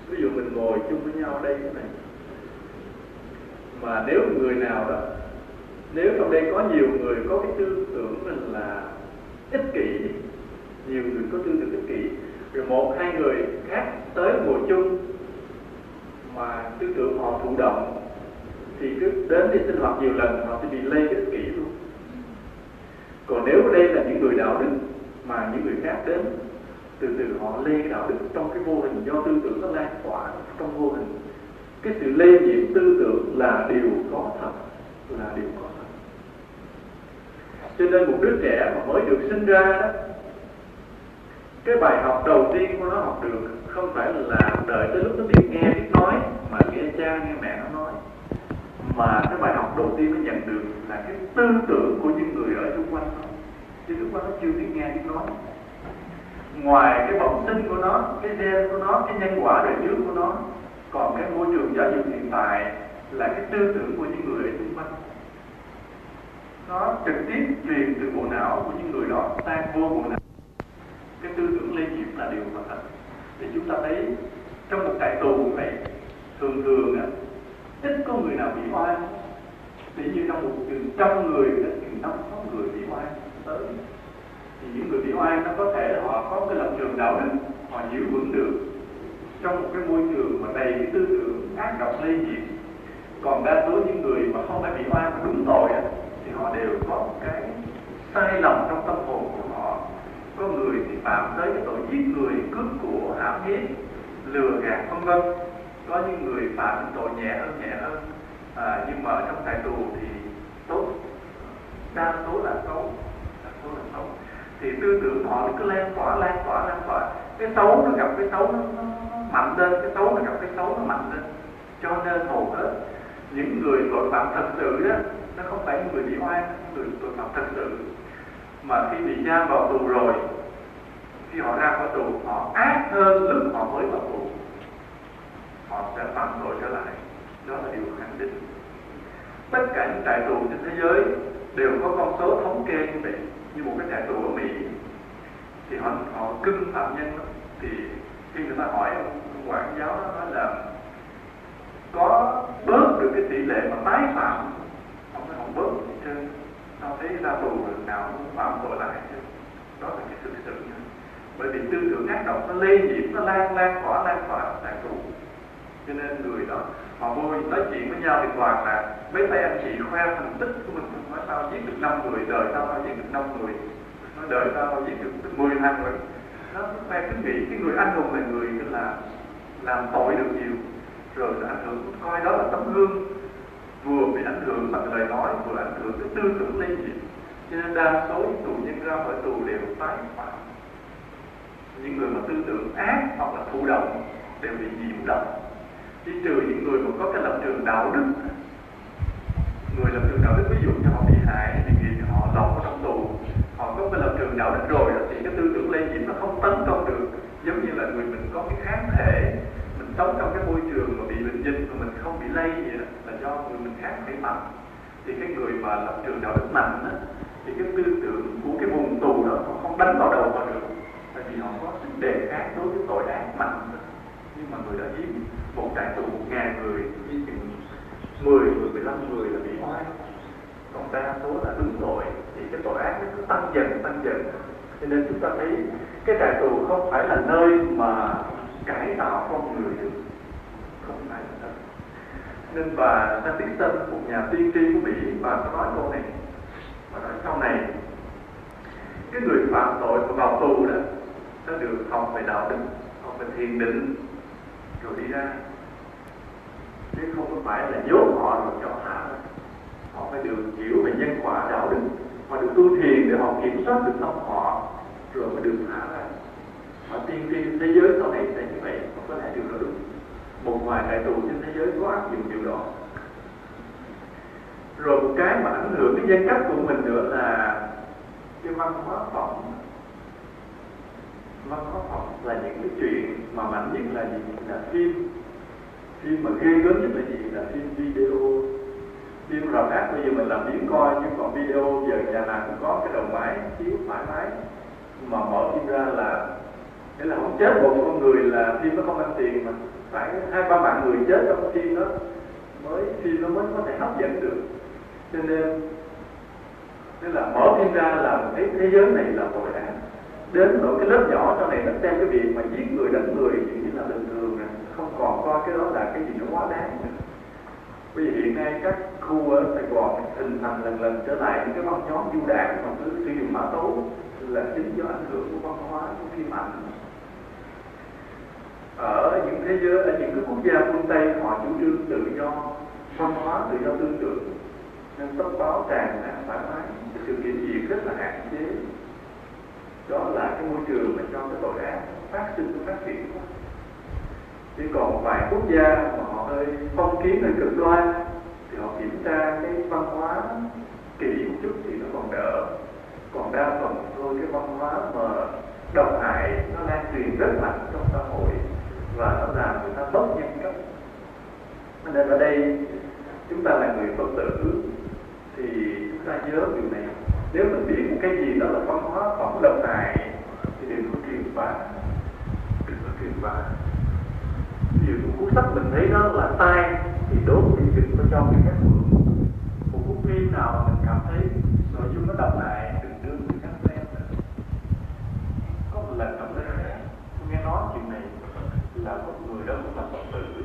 S1: Ví dụ mình ngồi chung với nhau đây cái này. Mà nếu người nào đó, nếu trong đây có nhiều người có cái tư tưởng mình là ích kỷ, nhiều người có tư tưởng ích kỷ rồi một, hai người khác tới ngồi chung mà tư tưởng họ thụ động, thì cứ đến đi sinh hoạt nhiều lần, họ sẽ bị lây cái ích kỷ luôn còn nếu đây là những người đạo đức mà những người khác đến, từ từ họ lê cái đạo đức trong cái vô hình do tư tưởng nó lan tỏa trong vô hình. Cái sự lây nhiễm tư tưởng là điều có thật, là điều có thật. Cho nên một đứa trẻ mà mới được sinh ra đó, cái bài học đầu tiên của nó học được không phải là đợi tới lúc nó biết nghe biết nói, mà nghe cha, nghe mẹ nó nói mà cái bài học đầu tiên nó nhận được là cái tư tưởng của những người ở xung quanh. Nó chứ lúc đó nó chưa biết nghe biết nói. Ngoài cái bẩm sinh của nó, cái gen của nó, cái nhân quả đời trước của nó, còn cái môi trường giáo dục hiện tại là cái tư tưởng của những người ở xung quanh. Nó trực tiếp truyền từ bộ não của những người đó sang vô bộ não. Cái tư tưởng lây nhiễm là điều mà thật. Thì chúng ta thấy trong một trại tù vậy thường thường á ít có người nào bị oan thì như trong một chừng trăm người đến chừng năm sáu người bị oan tới. Thì những người bị oan nó có thể họ có cái lập trường đạo đức họ giữ vững được trong một cái môi trường mà đầy cái tư tưởng ác độc lây nhiễm. Còn đa số những người mà không phải bị oan mà đúng tội á, thì họ đều có một cái sai lầm trong tâm hồn của họ. Có người thì phạm tới cái tội giết người cướp của hãm hiếp lừa gạt vân vân có những người phạm tội nhẹ hơn nhẹ hơn. À, nhưng mà ở trong trại tù thì tốt. Đa số là xấu. Đa số là xấu. Thì tư tưởng họ cứ lan tỏa lan tỏa lan tỏa. Cái xấu nó gặp cái xấu nó, nó, nó mạnh lên cái xấu nó gặp cái xấu nó mạnh lên. Cho nên hầu hết những người tội phạm thật sự đó nó không phải người bị oan người tội phạm thật sự. Mà khi bị giam vào tù rồi khi họ ra khỏi tù họ ác hơn lúc họ mới vào tù họ sẽ phạm tội trở lại. Đó là điều khẳng định. Tất cả những trại tù trên thế giới đều có con số thống kê như vậy. Như một cái trại tù ở mỹ, thì họ họ cưng phạm nhân đó. thì khi người ta hỏi ông quản giáo đó, nói là có bớt được cái tỷ lệ mà tái phạm? Không phải không bớt gì trơn. Sao thấy ra tù lần nào cũng phạm tội lại chứ đó là cái thực sự nha bởi vì tư tưởng ác độc nó lây nhiễm, nó lan lan tỏa lan tỏa tại tù cho nên người đó, họ vô nói chuyện với nhau thì toàn là mấy tay anh chị khoe thành tích của mình nói sao giết được năm người, đời sao tao giết được năm người. Nói đời sao tao giết được mười thằng người. Nó khoe cứ nghĩ cái người anh hùng là người tức là làm tội được nhiều. Rồi là ảnh hưởng, coi đó là tấm gương vừa bị ảnh hưởng bằng lời nói, vừa ảnh hưởng cái tư tưởng lây nhiễm cho nên đa số những tù nhân ra khỏi tù đều tái phạm những người mà tư tưởng ác hoặc là thụ động đều bị nhiễm độc chỉ trừ những người mà có cái lập trường đạo đức. Người lập trường đạo đức ví dụ như họ bị hại thì vì họ lọt vào trong tù. Họ có cái lập trường đạo đức rồi thì cái tư tưởng lây nhiễm nó không tấn công được. Giống như là người mình có cái kháng thể mình sống trong cái môi trường mà bị bệnh dịch mà mình không bị lây gì đó là do người mình kháng thể mạnh thì cái người mà lập trường đạo đức mạnh đó, thì cái tư tưởng của cái vùng tù đó họ không đánh vào đầu họ được. Tại vì họ có sức đề kháng đối với tội ác mạnh nhưng mà người đó hiếm một trại tù một ngàn người chỉ chừng mười người mười lăm người là bị oan còn đa số là đúng tội, thì cái tội ác nó cứ tăng dần tăng dần. Cho nên chúng ta thấy cái trại tù không phải là nơi mà cải tạo con người được. Không phải là nơi. Nên bà Natixon một nhà tiên tri của Mỹ, bà có nói câu này. Và nói sau này, cái người phạm tội mà vào tù đó, nó được học về đạo đức học về thiền định rồi đi ra. Chứ không có phải là nhốt họ rồi cho thả họ phải được hiểu về nhân quả đạo đức họ được tu thiền để họ kiểm soát được tâm họ, rồi mới được thả ra. Mà tiên tri thế giới sau này sẽ như vậy không có lẽ điều đó đúng. Một vài đại tù trên thế giới có áp dụng điều đó. Rồi một cái mà ảnh hưởng cái nhân cách của mình nữa là cái văn hóa phẩm nó có phẩm là những cái chuyện mà mạnh nhất là gì? Là phim. Phim mà ghê gớm nhất là gì? Là phim video. Phim rạp ác bây giờ mình làm biến coi, nhưng còn video giờ nhà nào cũng có cái đầu máy, chiếu thoải mái. Mà mở phim ra là nghĩa là không chết một con người là phim nó không ăn tiền mà. Phải hai, ba mạng người chết trong phim đó. Mới phim nó mới có thể hấp dẫn được. Cho nên tức là mở phim ra là thấy thế giới này là tội ác đến nỗi cái lớp nhỏ sau này nó xem cái việc mà giết người, đánh người chỉ như là bình thường rồi không còn coi cái đó là cái gì nó quá đáng nữa. Bây giờ hiện nay các khu ở Sài Gòn hình thành lần lần trở lại những cái băng nhóm du đảng mà cứ sử dụng mã tấu là chính do ảnh hưởng của văn hóa, của phim ảnh. Ở những thế giới, ở những cái quốc gia phương Tây, họ chủ trương tự do, văn hóa tự do tư tưởng, nên tốc báo tràn lan thoải mái. Sự kiện gì rất là hạn chế đó là cái môi trường mà cho cái tội ác phát sinh, phát triển. Chỉ còn vài quốc gia mà họ hơi phong kiến hơi cực đoan, thì họ kiểm tra cái văn hóa kỹ một chút thì nó còn đỡ. Còn đa phần thôi, cái văn hóa mà độc hại nó lan truyền rất mạnh trong xã hội và nó làm người ta mất nhân cách. Nên ở đây chúng ta là người phật tử, thì chúng ta nhớ điều này nếu mình biết một cái gì đó là văn hóa, phẩm độc này thì đừng có truyền bá đừng có truyền bá Nhiều một cuốn sách mình thấy nó là sai thì đốt thì đừng có cho người khác mượn. Một cuốn phim nào mà mình cảm thấy nội dung nó độc hại đừng đưa người khác xem nữa. Có một lần trong đây tôi nghe nói chuyện này là một người đó cũng là phật tử.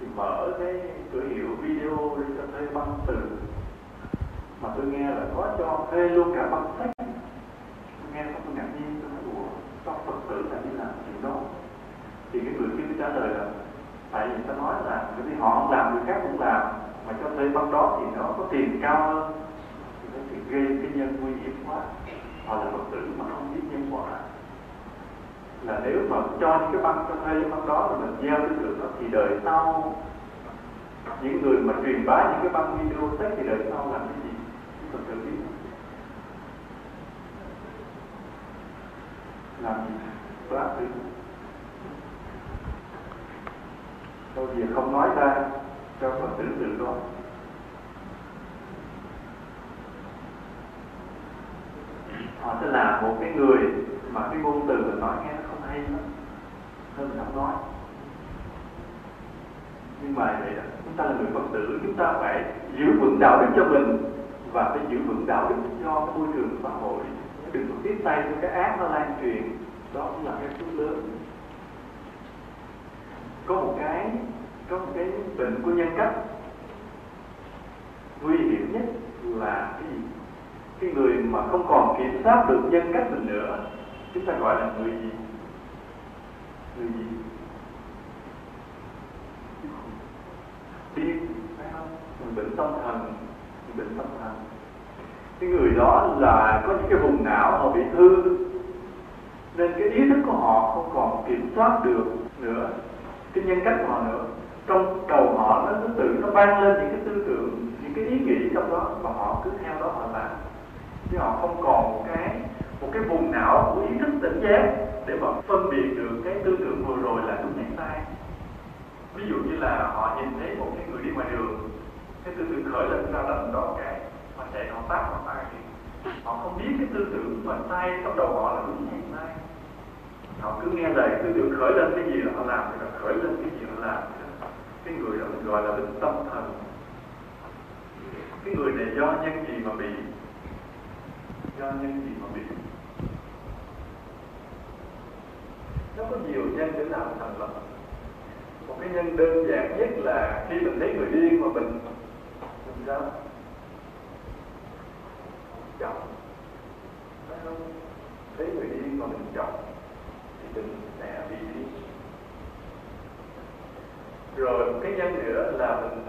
S1: Thì mở cái cửa hiệu video đi cho thấy băng từ mà tôi nghe là có cho thuê luôn cả băng sách tôi nghe xong tôi ngạc nhiên, tôi nói, ủa cho phật tử là đi làm chuyện đó? Thì cái người kia trả lời là, tại vì ta nói là bởi vì họ không làm, người khác cũng làm, mà cho thuê băng đó thì nó có tiền cao hơn. Thì nó thì gây cái nhân nguy hiểm quá. Họ là phật tử mà không biết nhân quả. Là nếu mà cho những cái băng, cho thuê cái băng đó mà mình gieo cái được đó thì đời sau, những người mà truyền bá những cái băng video sách thì đời sau làm cái gì? Phật tử biết. Làm gì bá tử Thôi giờ không nói ra cho Phật tử được đó. Họ sẽ là một cái người mà cái ngôn từ mình nói nghe nó không hay lắm. Hơn mình không nói. Nhưng mà vậy đó, chúng ta là người Phật tử Chúng ta phải giữ vững đạo đức cho mình. Và phải giữ vững đạo đức cho môi trường xã hội. Đừng có tiếp tay cho cái ác nó lan truyền. Đó cũng là cái phước lớn. Có một cái, có một cái bệnh của nhân cách. Nguy hiểm nhất là cái gì? Cái người mà không còn kiểm soát được nhân cách mình nữa, chúng ta gọi là người gì? Người gì? Điên phải không? Mình bệnh tâm thần bệnh tâm thần cái người đó là có những cái vùng não họ bị hư nên cái ý thức của họ không còn kiểm soát được nữa. Cái nhân cách của họ nữa. Trong đầu họ nó, cứ tự nó ban lên những cái tư tưởng những cái ý nghĩ trong đó và họ cứ theo đó họ làm. Chứ họ không còn một cái một cái vùng não của ý thức tỉnh giác để mà phân biệt được cái tư tưởng vừa rồi là đúng hay sai. Ví dụ như là họ nhìn thấy một cái người đi ngoài đường cái tư tưởng khởi lên ra lầm đó cái mà chạy họ tác họ sai họ không biết cái tư tưởng mà sai trong đầu họ là đúng hay sai họ cứ nghe lời tư tưởng khởi lên cái gì là họ làm thì là khởi lên cái gì họ làm. Cái người đó mình gọi là bệnh tâm thần. Cái người này do nhân gì mà bị, do nhân gì mà bị? Nó có nhiều nhân để làm thành lập. Một cái nhân đơn giản nhất là khi mình thấy người điên mà mình mình sao chọc không? Thấy người đi mà mình chọc thì mình sẽ bị đi. Rồi một cái nhân nữa là mình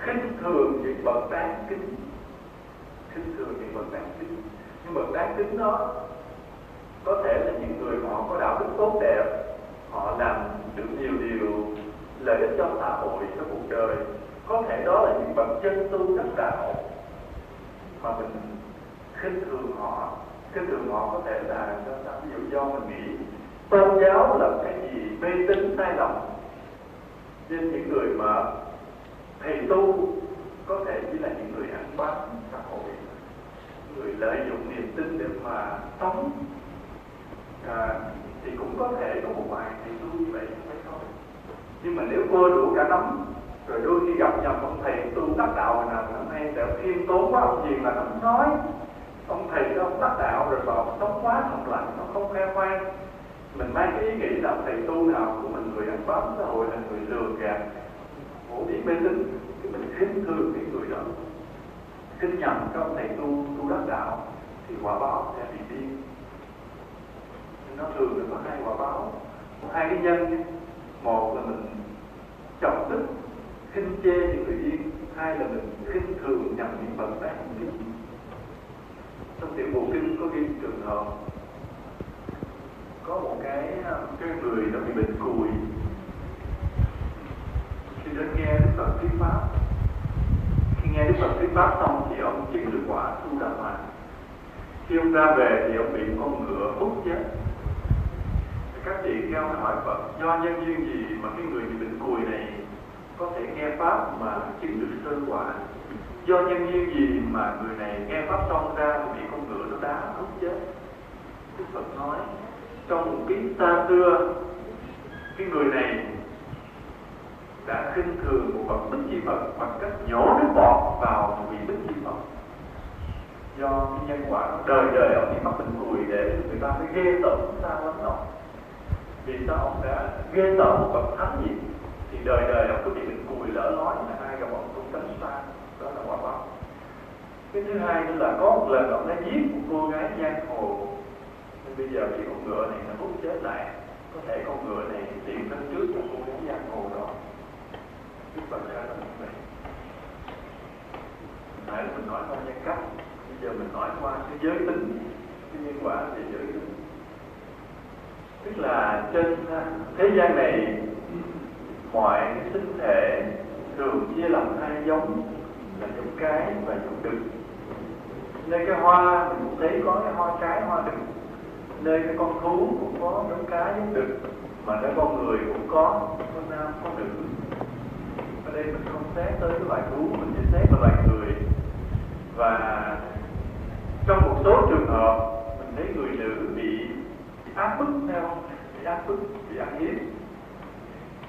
S1: khinh thường những bậc đáng kính. Khinh thường những bậc đáng kính. Nhưng bậc đáng kính đó có thể là những người mà họ có đạo đức tốt đẹp, họ làm được nhiều điều lợi ích cho xã hội, cho cuộc đời có thể đó là những bậc chân tu đắc đạo mà mình khinh thường họ. Khinh thường họ có thể là do sao? Ví dụ do mình nghĩ tôn giáo là cái gì mê tín sai lầm. Nên những người mà thầy tu có thể chỉ là những người ăn bám xã hội. Người lợi dụng niềm tin để mà sống. À, thì cũng có thể có một vài thầy tu như vậy phải không? Nhưng mà nếu vừa đủ cả nóng rồi đôi khi gặp nhầm ông thầy tu đắc đạo nào mà hôm nay sẽ khiêm tốn quá, ông gì mà nó không nói. Ông thầy đó, ông đắc đạo rồi bảo sống quá thầm lặng nó không khoe khoang. Mình mang cái ý nghĩ là thầy tu nào của mình, người ăn bám xã hội là người lừa gạt phổ biến mê tín. Thì mình khinh thường cái người đó. Khinh nhầm trong thầy tu tu đắc đạo, thì quả báo sẽ bị điên. Nó thường là có hai quả báo. Hai cái nhân một là mình trọng đức khinh chê những người điên hai là mình khinh thường nhằm những bậc đáng biết trong tiểu bộ kinh có ghi trường hợp, có một cái à, cái người đã bị bệnh cùi. Khi đến nghe đức phật thuyết pháp, khi nghe đức phật thuyết pháp xong thì ông chứng được quả tu đà hoàn khi ông ra về thì ông bị con ngựa hút chết. Các chị khi ông hỏi Phật, do nhân duyên gì mà cái người bị bệnh cùi này có thể nghe pháp mà chứng được sơ quả. Do nhân duyên gì mà người này nghe pháp xong ra thì bị con ngựa nó đá hút chết? Đức Phật nói, trong một kiếp xa xưa cái người này đã khinh thường một bậc bích chi Phật bằng cách nhổ nước bọt vào một vị bích chi Phật. Do cái nhân quả đời đời ông bị mắc bệnh cùi để người ta phải ghê tởm xa lắm đó. Vì sao ông đã ghê tởm một bậc thánh gì? Thì đời đời ông cứ bị mình cùi lỡ nói là ai gặp ông cũng tránh xa, đó là quả báo. Cái thứ hai nữa là có một lần ông đã giết một cô gái giang hồ. Nên bây giờ khi con ngựa này nó hút chết lại, có thể con ngựa này tìm đến trước cho cô gái giang hồ đó. Đức Phật ra là như vậy. Nãy mình nói qua nhân cách Bây giờ mình nói qua cái giới tính, Cái nhân quả về giới tính. Tức là trên thế gian này Mọi cái sinh thể thường chia làm hai giống Là giống cái và giống đực. Nơi cái hoa mình cũng thấy có cái hoa trái hoa đực. Nơi cái con thú cũng có giống cái giống đực Mà nơi con người cũng có con à, nam có nữ. Ở đây mình không xét tới cái loài thú mình chỉ xét vào loài người. Và trong một số trường hợp mình thấy người nữ bị, áp bức theo bị áp bức bị áp hiếp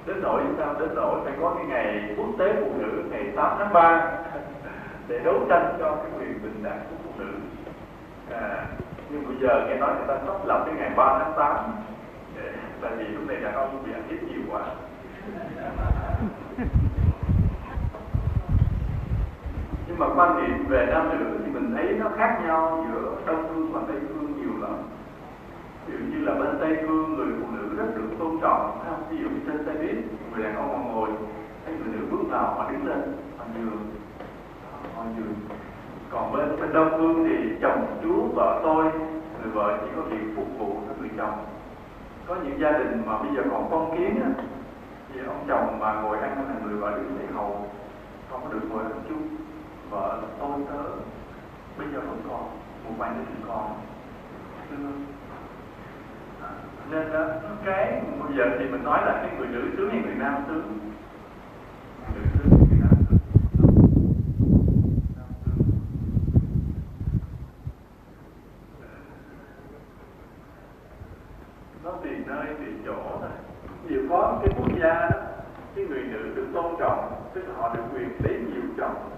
S1: đến nỗi sao đến nỗi phải có cái ngày quốc tế phụ nữ ngày 8 tháng 3 để đấu tranh cho cái quyền bình đẳng của phụ nữ. À, nhưng bây giờ nghe nói người ta sắp lập cái ngày 3 tháng 8 để, tại vì lúc này đàn ông bị ăn hiếp nhiều quá. Nhưng mà quan niệm về nam nữ thì mình thấy nó khác nhau giữa đông phương và tây phương nhiều lắm. Ví dụ như là bên tây phương rất không? ví dụ như trên xe buýt người đàn ông ngồi thấy người nữ bước vào họ đứng lên họ nhường họ nhường. Còn bên bên đông phương thì chồng chú vợ tôi người vợ chỉ có việc phục vụ cho người chồng. Có những gia đình mà bây giờ còn phong kiến á thì ông chồng mà ngồi ăn là người vợ đứng dậy hầu không có được ngồi ăn chung. Vợ là tôi tớ bây giờ vẫn còn một vài đứa còn. À, nên ờ, đó cái bây giờ thì mình nói là cái người nữ tướng hay người nam tướng, người nữ sướng người nam sướng nó tùy nơi tùy chỗ thôi. Nhiều có cái quốc gia đó cái người nữ được tôn trọng tức là họ được quyền lấy nhiều chồng.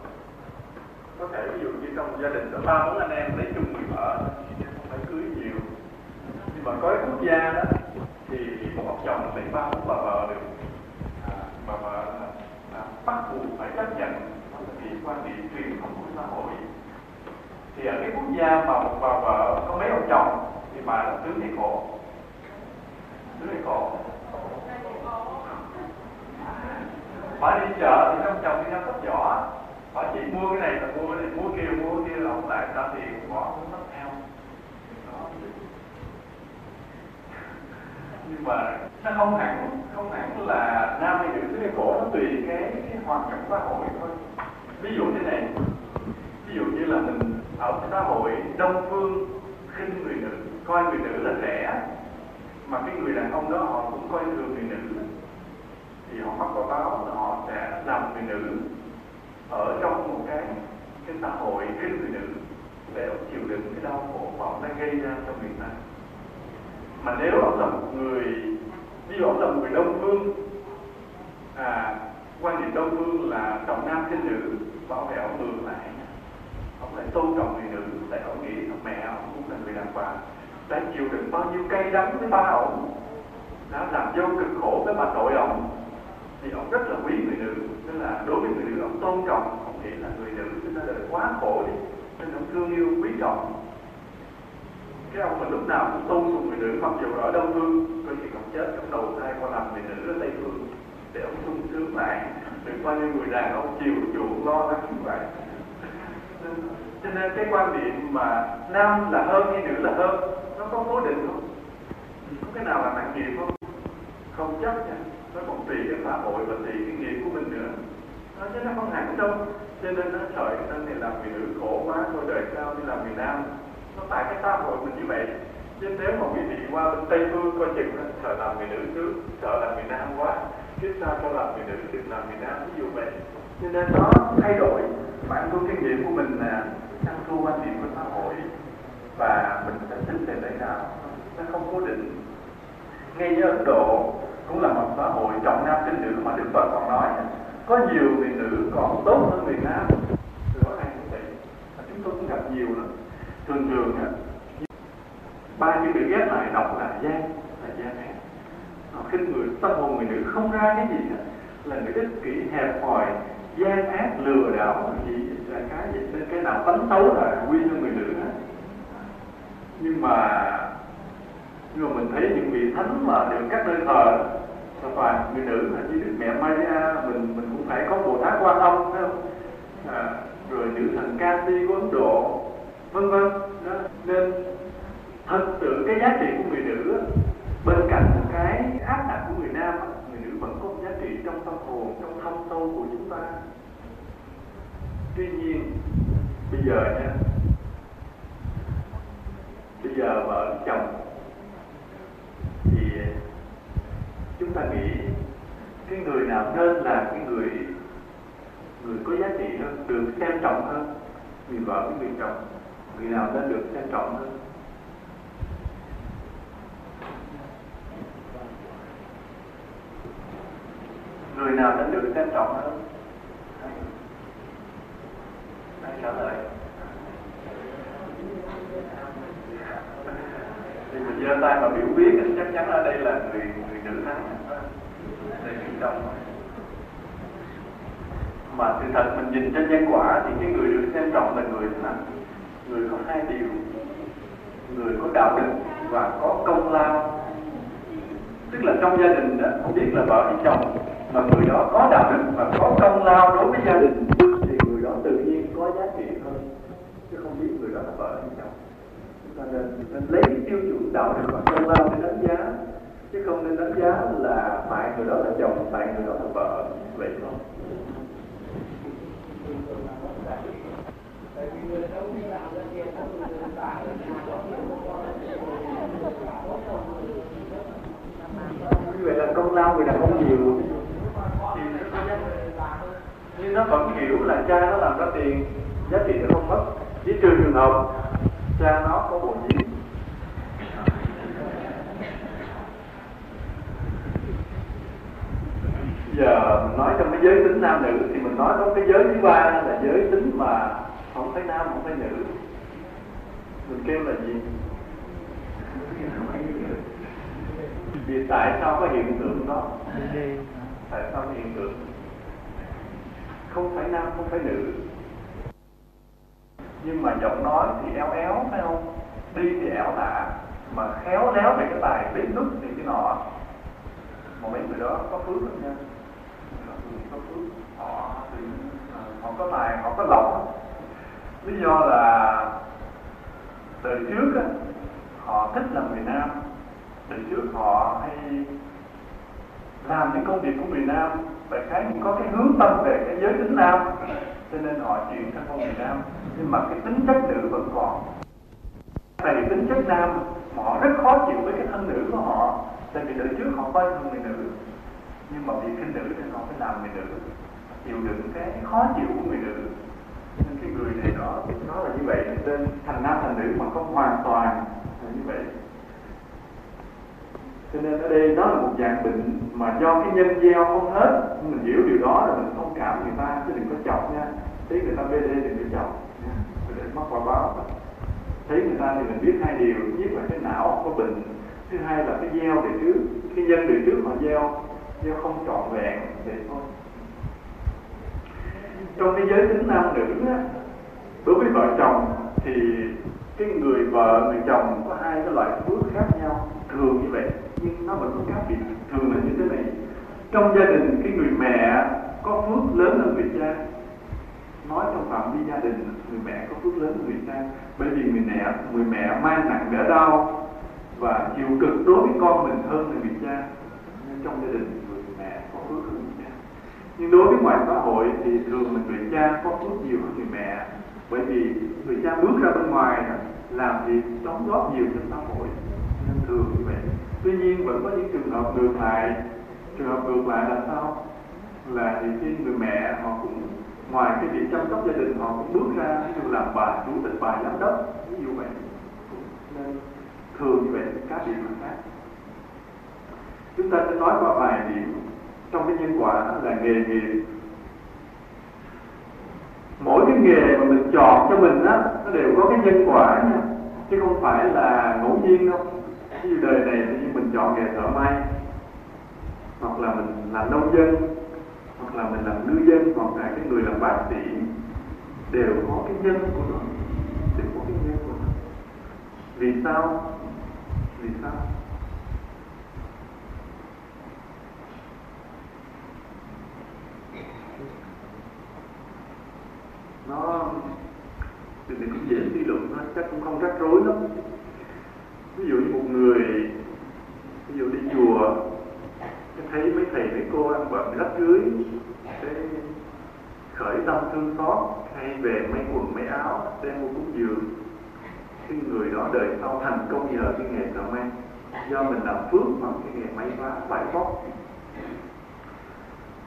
S1: Có thể ví dụ như trong gia đình có ba bốn anh em lấy chung người vợ không phải cưới nhiều nhưng mà đó thì một ông chồng lấy ba cũng bà vợ được à, bà vợ là, là bắt buộc phải chấp nhận vì quan điểm truyền thống của xã hội. Thì ở cái quốc gia mà một bà vợ có mấy ông chồng thì bà là tướng hay khổ tướng hay khổ bà đi chợ thì ông chồng đi ra tóc vỏ bà chỉ mua cái này là mua cái này mua kia mua kia là ông lại ra tiền bỏ cũng mất theo. Đó nhưng mà nó không hẳn không hẳn là nam hay nữ cái cổ nó tùy cái, cái hoàn cảnh xã hội thôi. Ví dụ thế này ví dụ như là mình ở xã hội đông phương khinh người nữ coi người nữ là rẻ mà cái người đàn ông đó họ cũng coi thường người nữ thì họ mắc quả báo là họ sẽ làm người nữ ở trong một cái cái xã hội khinh người nữ để chịu đựng cái đau khổ mà nó đã gây ra cho người ta mà nếu ông là một người ví dụ ông là một người đông phương à quan niệm đông phương là trọng nam khinh nữ, bảo vệ ông ngược lại. Ông lại tôn trọng người nữ, tại ông nghĩ thằng mẹ ông cũng là người đàn bà đã chịu đựng bao nhiêu cay đắng với ba ông đã làm vô cực khổ với bà nội ông thì ông rất là quý người nữ. Tức là đối với người nữ, ông tôn trọng, ông nghĩ là người nữ chúng ta đời quá khổ đi, nên ông thương yêu, quý trọng cái ông mình lúc nào cũng tôn sùng người nữ, mặc dù ở đông phương có khi còn chết trong đầu thai qua làm người nữ ở tây phương, để ông sung sướng lại đừng qua như người đàn ông chiều chuộng lo lắng như vậy. Cho nên cái quan điểm mà nam là hơn hay nữ là hơn, nó có cố định không? Có cái nào là nặng nghiệp không? Không chắc nha. Nó còn tùy cái xã hội và tùy cái nghiệp của mình nữa. Nó chứ nó không hẳn đâu. Cho nên nó trời nên này làm người nữ khổ quá, thôi đời sau đi làm người nam nó tại cái xã hội mình như vậy. Chứ nếu mà quý vị qua bên tây phương coi chừng sợ làm người nữ trước sợ làm người nam quá. Kiếp sau cho làm người nữ đừng làm người nam, ví dụ vậy. Cho nên nó thay đổi bản thân kinh nghiệm của mình là tăng thu quan điểm của xã hội. Và mình sẽ thích về thế nào, nó không cố định. Ngay như Ấn Độ, cũng là một xã hội trọng nam khinh nữ mà Đức Phật còn nói, có nhiều người nữ còn tốt hơn người nam. Rõ ràng như vậy. Chúng tôi cũng gặp nhiều lắm thường thường ba chữ bị ghép lại đọc là gian là gian hẹp. Nó khinh người tâm hồn người nữ không ra cái gì hết. Là người ích kỷ hẹp hòi gian ác lừa đảo gì là cái gì nên cái nào tánh xấu là quy cho người nữ hết. Nhưng mà nhưng mà mình thấy những vị thánh mà được các nơi thờ là toàn người nữ là như đức mẹ Maria mình mình cũng phải có bồ tát quan âm phải không? À, rồi nữ thần Kati của Ấn Độ vân vân. Nên thật sự cái giá trị của người nữ bên cạnh cái áp đặt của người nam người nữ vẫn có giá trị trong tâm hồn, trong thâm sâu của chúng ta. Tuy nhiên, bây giờ nha, bây giờ vợ chồng, thì chúng ta nghĩ cái người nào nên là cái người người có giá trị hơn, được xem trọng hơn, người vợ với người chồng người nào nên được xem trọng hơn người nào nên được xem trọng hơn ai trả lời. Thì mình giơ tay mà biểu quyết thì chắc chắn ở đây là người người nữ thắng. Đây người trong mà sự thật mình nhìn trên nhân quả thì cái người được xem trọng là người thế nào người có hai điều. Người có đạo đức và có công lao. Tức là trong gia đình đó không biết là vợ hay chồng mà người đó có đạo đức và có công lao đối với gia đình thì người đó tự nhiên có giá trị hơn chứ không biết người đó là vợ hay chồng. Chúng ta nên, nên lấy cái tiêu chuẩn đạo đức và công lao để đánh giá chứ không nên đánh giá là tại người đó là chồng tại người đó là vợ. Vậy thôi như vậy là công lao người đàn ông nhiều. Nhưng nó vẫn hiểu là cha nó làm ra tiền giá trị nó không mất. Chỉ trừ trường hợp cha nó có bồ nhiễm giờ mình nói trong cái giới tính nam nữ thì mình nói có cái giới thứ ba là giới tính mà không phải nam, không phải nữ. Mình kêu là gì? Vì tại sao có hiện tượng đó? Tại sao hiện tượng? Không phải nam, không phải nữ. Nhưng mà giọng nói thì éo éo, phải không? Đi thì éo lạ mà khéo léo về cái tài bếp nút thì cái nọ. Mà mấy người đó có phước lắm nha. Có phước. Họ thì họ có tài, họ có lòng lý do là từ trước á, họ thích làm người nam. Từ trước họ hay làm những công việc của người nam và cái cũng có cái hướng tâm về cái giới tính nam. Cho nên họ chuyển sang con người nam. Nhưng mà cái tính chất nữ vẫn còn. Tại vì tính chất nam mà họ rất khó chịu với cái thân nữ của họ. Tại vì từ trước họ coi thường người nữ. Nhưng mà vì khinh nữ thì họ phải làm người nữ. Chịu đựng cái khó chịu của người nữ nên cái người này đó nó là như vậy nên thành nam thành nữ mà không hoàn toàn là như vậy. Cho nên ở đây nó là một dạng bệnh mà do cái nhân gieo không hết mình hiểu điều đó là mình thông cảm người ta, chứ đừng có chọc nha. Thấy người ta bê đê đừng có chọc nha để mắc quả báo. Thấy người ta thì mình biết hai điều, thứ nhất là cái não có bệnh, thứ hai là cái gieo để trước. Cái nhân để trước họ gieo gieo không trọn vẹn để thôi trong cái giới tính nam nữ á, đối với vợ chồng thì cái người vợ người chồng có hai cái loại phước khác nhau thường như vậy nhưng nó vẫn có khác biệt thường là như thế này. Trong gia đình cái người mẹ có phước lớn hơn người cha. Nói trong phạm vi gia đình người mẹ có phước lớn hơn người cha bởi vì người mẹ người mẹ mang nặng đỡ đau và chịu cực đối với con mình hơn là người cha. Trong gia đình người mẹ có phước hơn nhưng đối với ngoài xã hội thì thường mình người cha có phước nhiều hơn người mẹ. Bởi vì người cha bước ra bên ngoài làm việc, đóng góp nhiều cho xã hội. Nên thường như vậy. Tuy nhiên vẫn có những trường hợp ngược lại. Trường hợp ngược lại là sao? Là thì khi người mẹ họ cũng, ngoài cái việc chăm sóc gia đình, họ cũng bước ra, ví dụ làm bà, chủ tịch bà, giám đốc, ví dụ vậy. Nên thường như vậy, các điểm khác. Chúng ta sẽ nói qua vài điểm trong cái nhân quả là nghề nghiệp mỗi cái nghề mà mình chọn cho mình á, nó đều có cái nhân quả nha. Chứ không phải là ngẫu nhiên đâu. Ví dụ đời này thì mình chọn nghề thợ may, hoặc là mình làm nông dân, hoặc là mình làm ngư dân, hoặc là cái người làm bác sĩ, đều có cái nhân của nó. Đều có cái nhân của nó. Vì sao? Vì sao? Nó thì mình cũng dễ suy luận thôi, chắc cũng không rắc rối lắm. Ví dụ như một người, ví dụ đi chùa thấy mấy thầy, mấy cô ăn bận rách rưới cái khởi tâm thương xót, hay về mấy quần mấy áo, đem mua cúng dường. Khi người đó đời sau thành công nhờ cái nghề thợ may. Do mình làm phước bằng cái nghề may vá vải vóc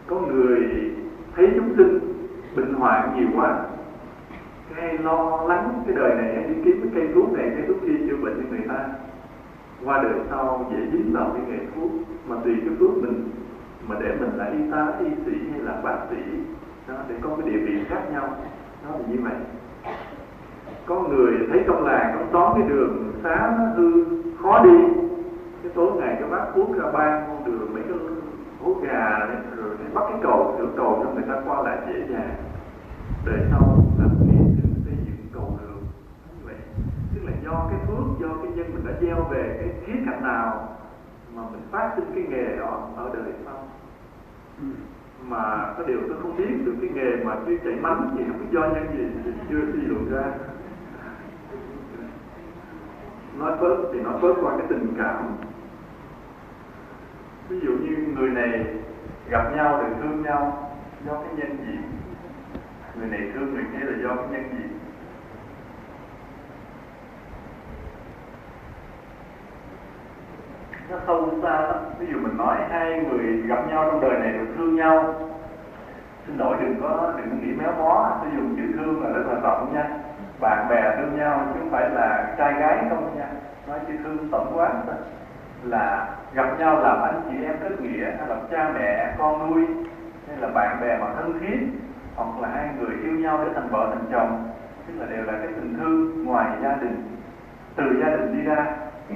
S1: có người thấy chúng sinh bệnh hoạn nhiều quá hay lo lắng cái đời này đi kiếm cái cây thuốc này cây thuốc kia chữa bệnh cho người ta. Qua đời sau dễ dính vào cái nghề thuốc mà tùy cái thuốc mình mà để mình là y tá y sĩ hay là bác sĩ đó để có cái địa vị khác nhau. Nó là như vậy. Có người thấy trong làng trong xóm cái đường xá nó hư khó đi. Cái tối ngày cái bác uống ra ban con đường mấy cái hố gà đấy, rồi bắt cái cầu sửa cầu cho người ta qua lại dễ dàng. Đời sau cầu đường như vậy. Tức là do cái phước do cái nhân mình đã gieo về cái khía cạnh nào mà mình phát sinh cái nghề đó ở đời sau. Mà có điều tôi không biết được cái nghề mà tuy chảy mắm thì không biết do nhân gì thì chưa suy luận ra. Nói bớt thì nói bớt qua cái tình cảm. Ví dụ như người này gặp nhau rồi thương nhau do cái nhân gì? Người này thương người kia là do cái nhân gì nó sâu xa lắm ví dụ mình nói hai người gặp nhau trong đời này được thương nhau, xin lỗi đừng có đừng có nghĩ méo mó tôi dùng chữ thương là rất là rộng nha. Bạn bè thương nhau chứ không phải là trai gái không nha. Nói chữ thương tổng quán thôi. Là gặp nhau làm anh chị em kết nghĩa, hay là cha mẹ, con nuôi, hay là bạn bè mà thân thiết, hoặc là hai người yêu nhau để thành vợ thành chồng, tức là đều là cái tình thương ngoài gia đình, từ gia đình đi ra.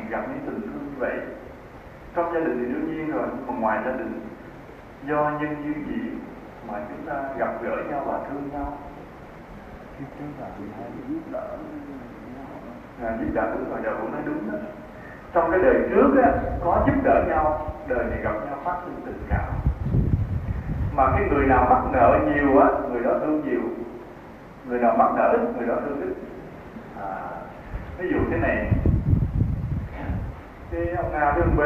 S1: Gặp những tình thương như vậy trong gia đình thì đương nhiên rồi còn ngoài gia đình do nhân duyên gì mà chúng ta gặp gỡ nhau và thương nhau?
S2: Chúng ta hay giúp đỡ
S1: à, giúp đỡ đúng rồi giờ cũng nói đúng đó. Trong cái đời trước á, có giúp đỡ nhau đời này gặp nhau phát sinh tình cảm. Mà cái người nào mắc nợ nhiều á người đó thương nhiều. Người nào mắc nợ ít người đó thương ít. À, ví dụ thế này khi ông A với ông B.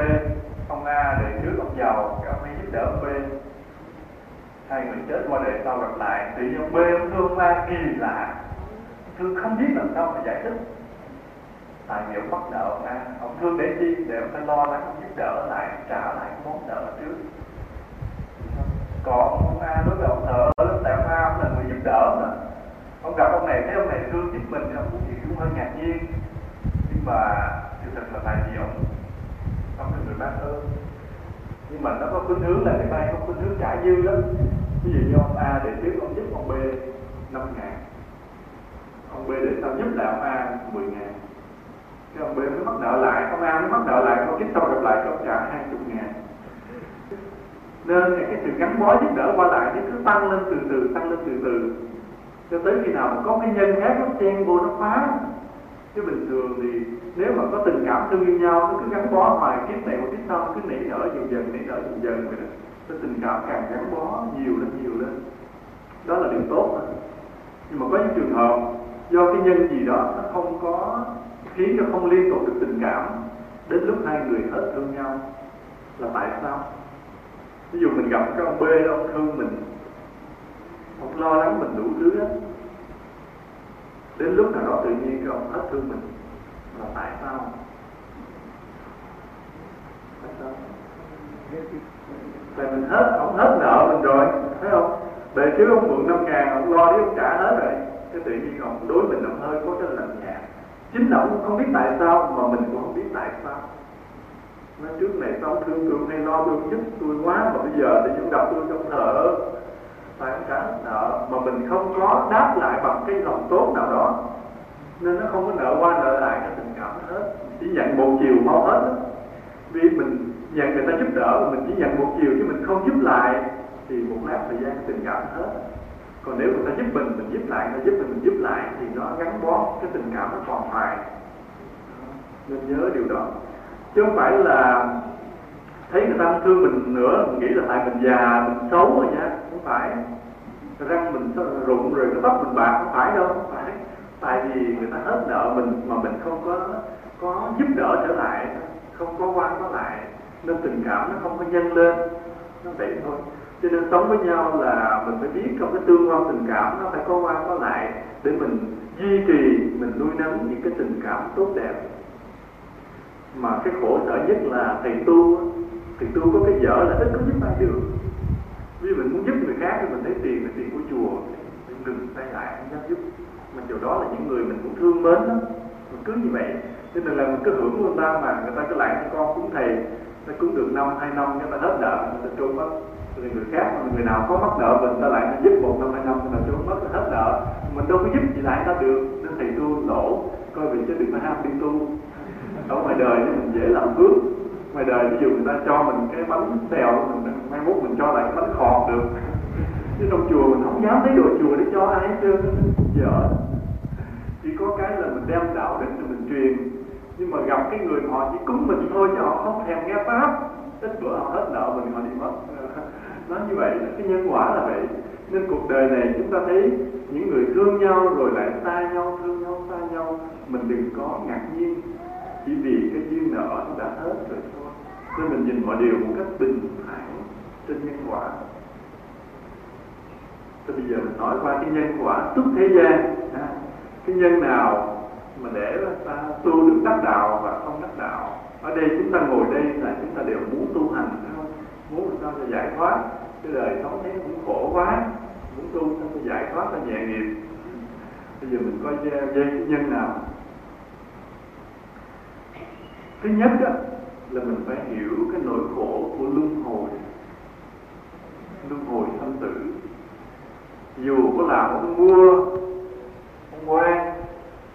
S1: Ông A đời trước, ông giàu ông ấy giúp đỡ ông B. Hai người chết qua đời sau gặp lại. Tự nhiên ông B, ông thương ông A kỳ lạ. Thương không biết làm sao mà giải thích. Tại vì ông bắt nợ ông A, ông thương để chi? Để ông ta lo lắng, ông giúp đỡ lại, trả lại món nợ trước. Còn ông A đối với ông thợ, lúc tại ông A, ông là người giúp đỡ mà. Ông gặp ông này, thấy ông này thương giúp mình ông cũng cũng hơi ngạc nhiên. Nhưng mà sự thật là tại vì ông ông là người bác ơn nhưng mà nó có khuynh hướng là người ta có khuynh hướng trả dư lắm. Ví dụ như ông A để trước, ông giúp ông B 5 ngàn. Ông B để sau giúp lại ông A 10 ngàn. Cái ông B mới mắc nợ lại, ông A mới mắc nợ lại có kiếp sau gặp lại cho ông trả 20 ngàn. Nên cái sự gắn bó giúp đỡ qua lại nó cứ tăng lên từ từ, tăng lên từ từ. Cho tới khi nào mà có cái nhân khác nó chen vô nó phá chứ bình thường thì nếu mà có tình cảm thương yêu nhau, nó cứ gắn bó hoài, kiếp này một kiếp sau, cứ nảy nở dần dần, nảy nở dần dần vậy đó. Cái tình cảm càng gắn bó nhiều lên nhiều lên. Đó là điều tốt. Đó. nhưng mà có những trường hợp, do cái nhân gì đó, nó không có, khiến cho không liên tục được tình cảm, đến lúc hai người hết thương nhau, là tại sao? Ví dụ mình gặp cái ông B đó, ông thương mình, ông lo lắng mình đủ thứ đó đến lúc nào đó tự nhiên cái ông hết thương mình là tại sao? Tại sao? Tại mình hết, ông hết nợ mình rồi, thấy không? Bề trước ông mượn năm ngàn ông lo đi ông trả hết rồi. Cái tự nhiên ông đối mình ông hơi có cái lạnh nhạt. Chính ông không biết tại sao, mà mình cũng không biết tại sao. Nói trước này sao thương tôi hay lo thương giúp tôi quá, mà bây giờ thì chúng đọc tôi trong thở phải trả nợ mà mình không có đáp lại bằng cái lòng tốt nào đó. Nên nó không có nợ qua nợ lại cái tình cảm hết. Chỉ nhận một chiều mau hết vì mình nhận người ta giúp đỡ, mình chỉ nhận một chiều chứ mình không giúp lại, thì một lát thời gian tình cảm hết. Còn nếu người ta giúp mình mình giúp lại, người ta giúp mình mình giúp lại, thì nó gắn bó cái tình cảm nó còn hoài. Nên nhớ điều đó. Chứ không phải là thấy người ta thương mình nữa mình nghĩ là tại mình già, mình xấu rồi nha phải răng mình rụng rồi cái tóc mình bạc, không phải đâu. Không phải. Tại vì người ta hết nợ mình mà mình không có có giúp đỡ trở lại, không có quan có lại. Nên tình cảm nó không có nhân lên. Nó vậy thôi. Cho nên sống với nhau là mình phải biết trong cái tương quan tình cảm nó phải có quan có lại để mình duy trì, mình nuôi nấng những cái tình cảm tốt đẹp. Mà cái khổ sở nhất là thầy tu thầy tu có cái dở là ít có giúp ai được vì mình muốn giúp người khác thì mình lấy tiền là tiền của chùa. Mình đừng tay lại không dám giúp. Mà điều đó là những người mình cũng thương mến lắm. Mình cứ như vậy. Cho nên là mình cứ hưởng người ta mà người ta cứ lại cho con cúng thầy ta cúng được năm, hai năm, người ta hết nợ, người ta trốn mất. Rồi người khác mà người nào có mắc nợ mình ta lại giúp một năm, hai năm, người ta trốn mất hết nợ. Mình đâu có giúp gì lại ta được. Nên thầy tu lỗ, coi vì chứ đừng có ham đi tu. Ở ngoài đời thì mình dễ làm phước. Ngoài đời ví dụ người ta cho mình cái bánh xèo mình mai mốt mình cho lại cái bánh khọt được. Chứ trong chùa mình không dám lấy đồ chùa để cho ai hết trơn. Dở chỉ có cái là mình đem đạo đến rồi mình truyền. Nhưng mà gặp cái người họ chỉ cúng mình thôi chứ họ không thèm nghe pháp. Ít bữa họ hết nợ mình, họ đi mất. Nói như vậy cái nhân quả là vậy. Nên cuộc đời này chúng ta thấy những người thương nhau rồi lại xa nhau, thương nhau, xa nhau. Mình đừng có ngạc nhiên. Chỉ vì cái duyên nợ nó đã hết rồi thôi. Nên mình nhìn mọi điều một cách bình thản trên nhân quả. Thì bây giờ mình nói qua cái nhân quả tức thế gian à, cái nhân nào mà để ta tu được đắc đạo và không đắc đạo? Ở đây chúng ta ngồi đây là chúng ta đều muốn tu hành không? Muốn làm sao cho giải thoát? Cái đời sống thấy cũng khổ quá. Muốn tu sao cho giải thoát cho nhẹ nghiệp bây giờ mình coi dây nhân nào. Thứ nhất đó, là mình phải hiểu cái nỗi khổ của luân hồi luân hồi sanh tử. Dù có làm ông vua, ông quan,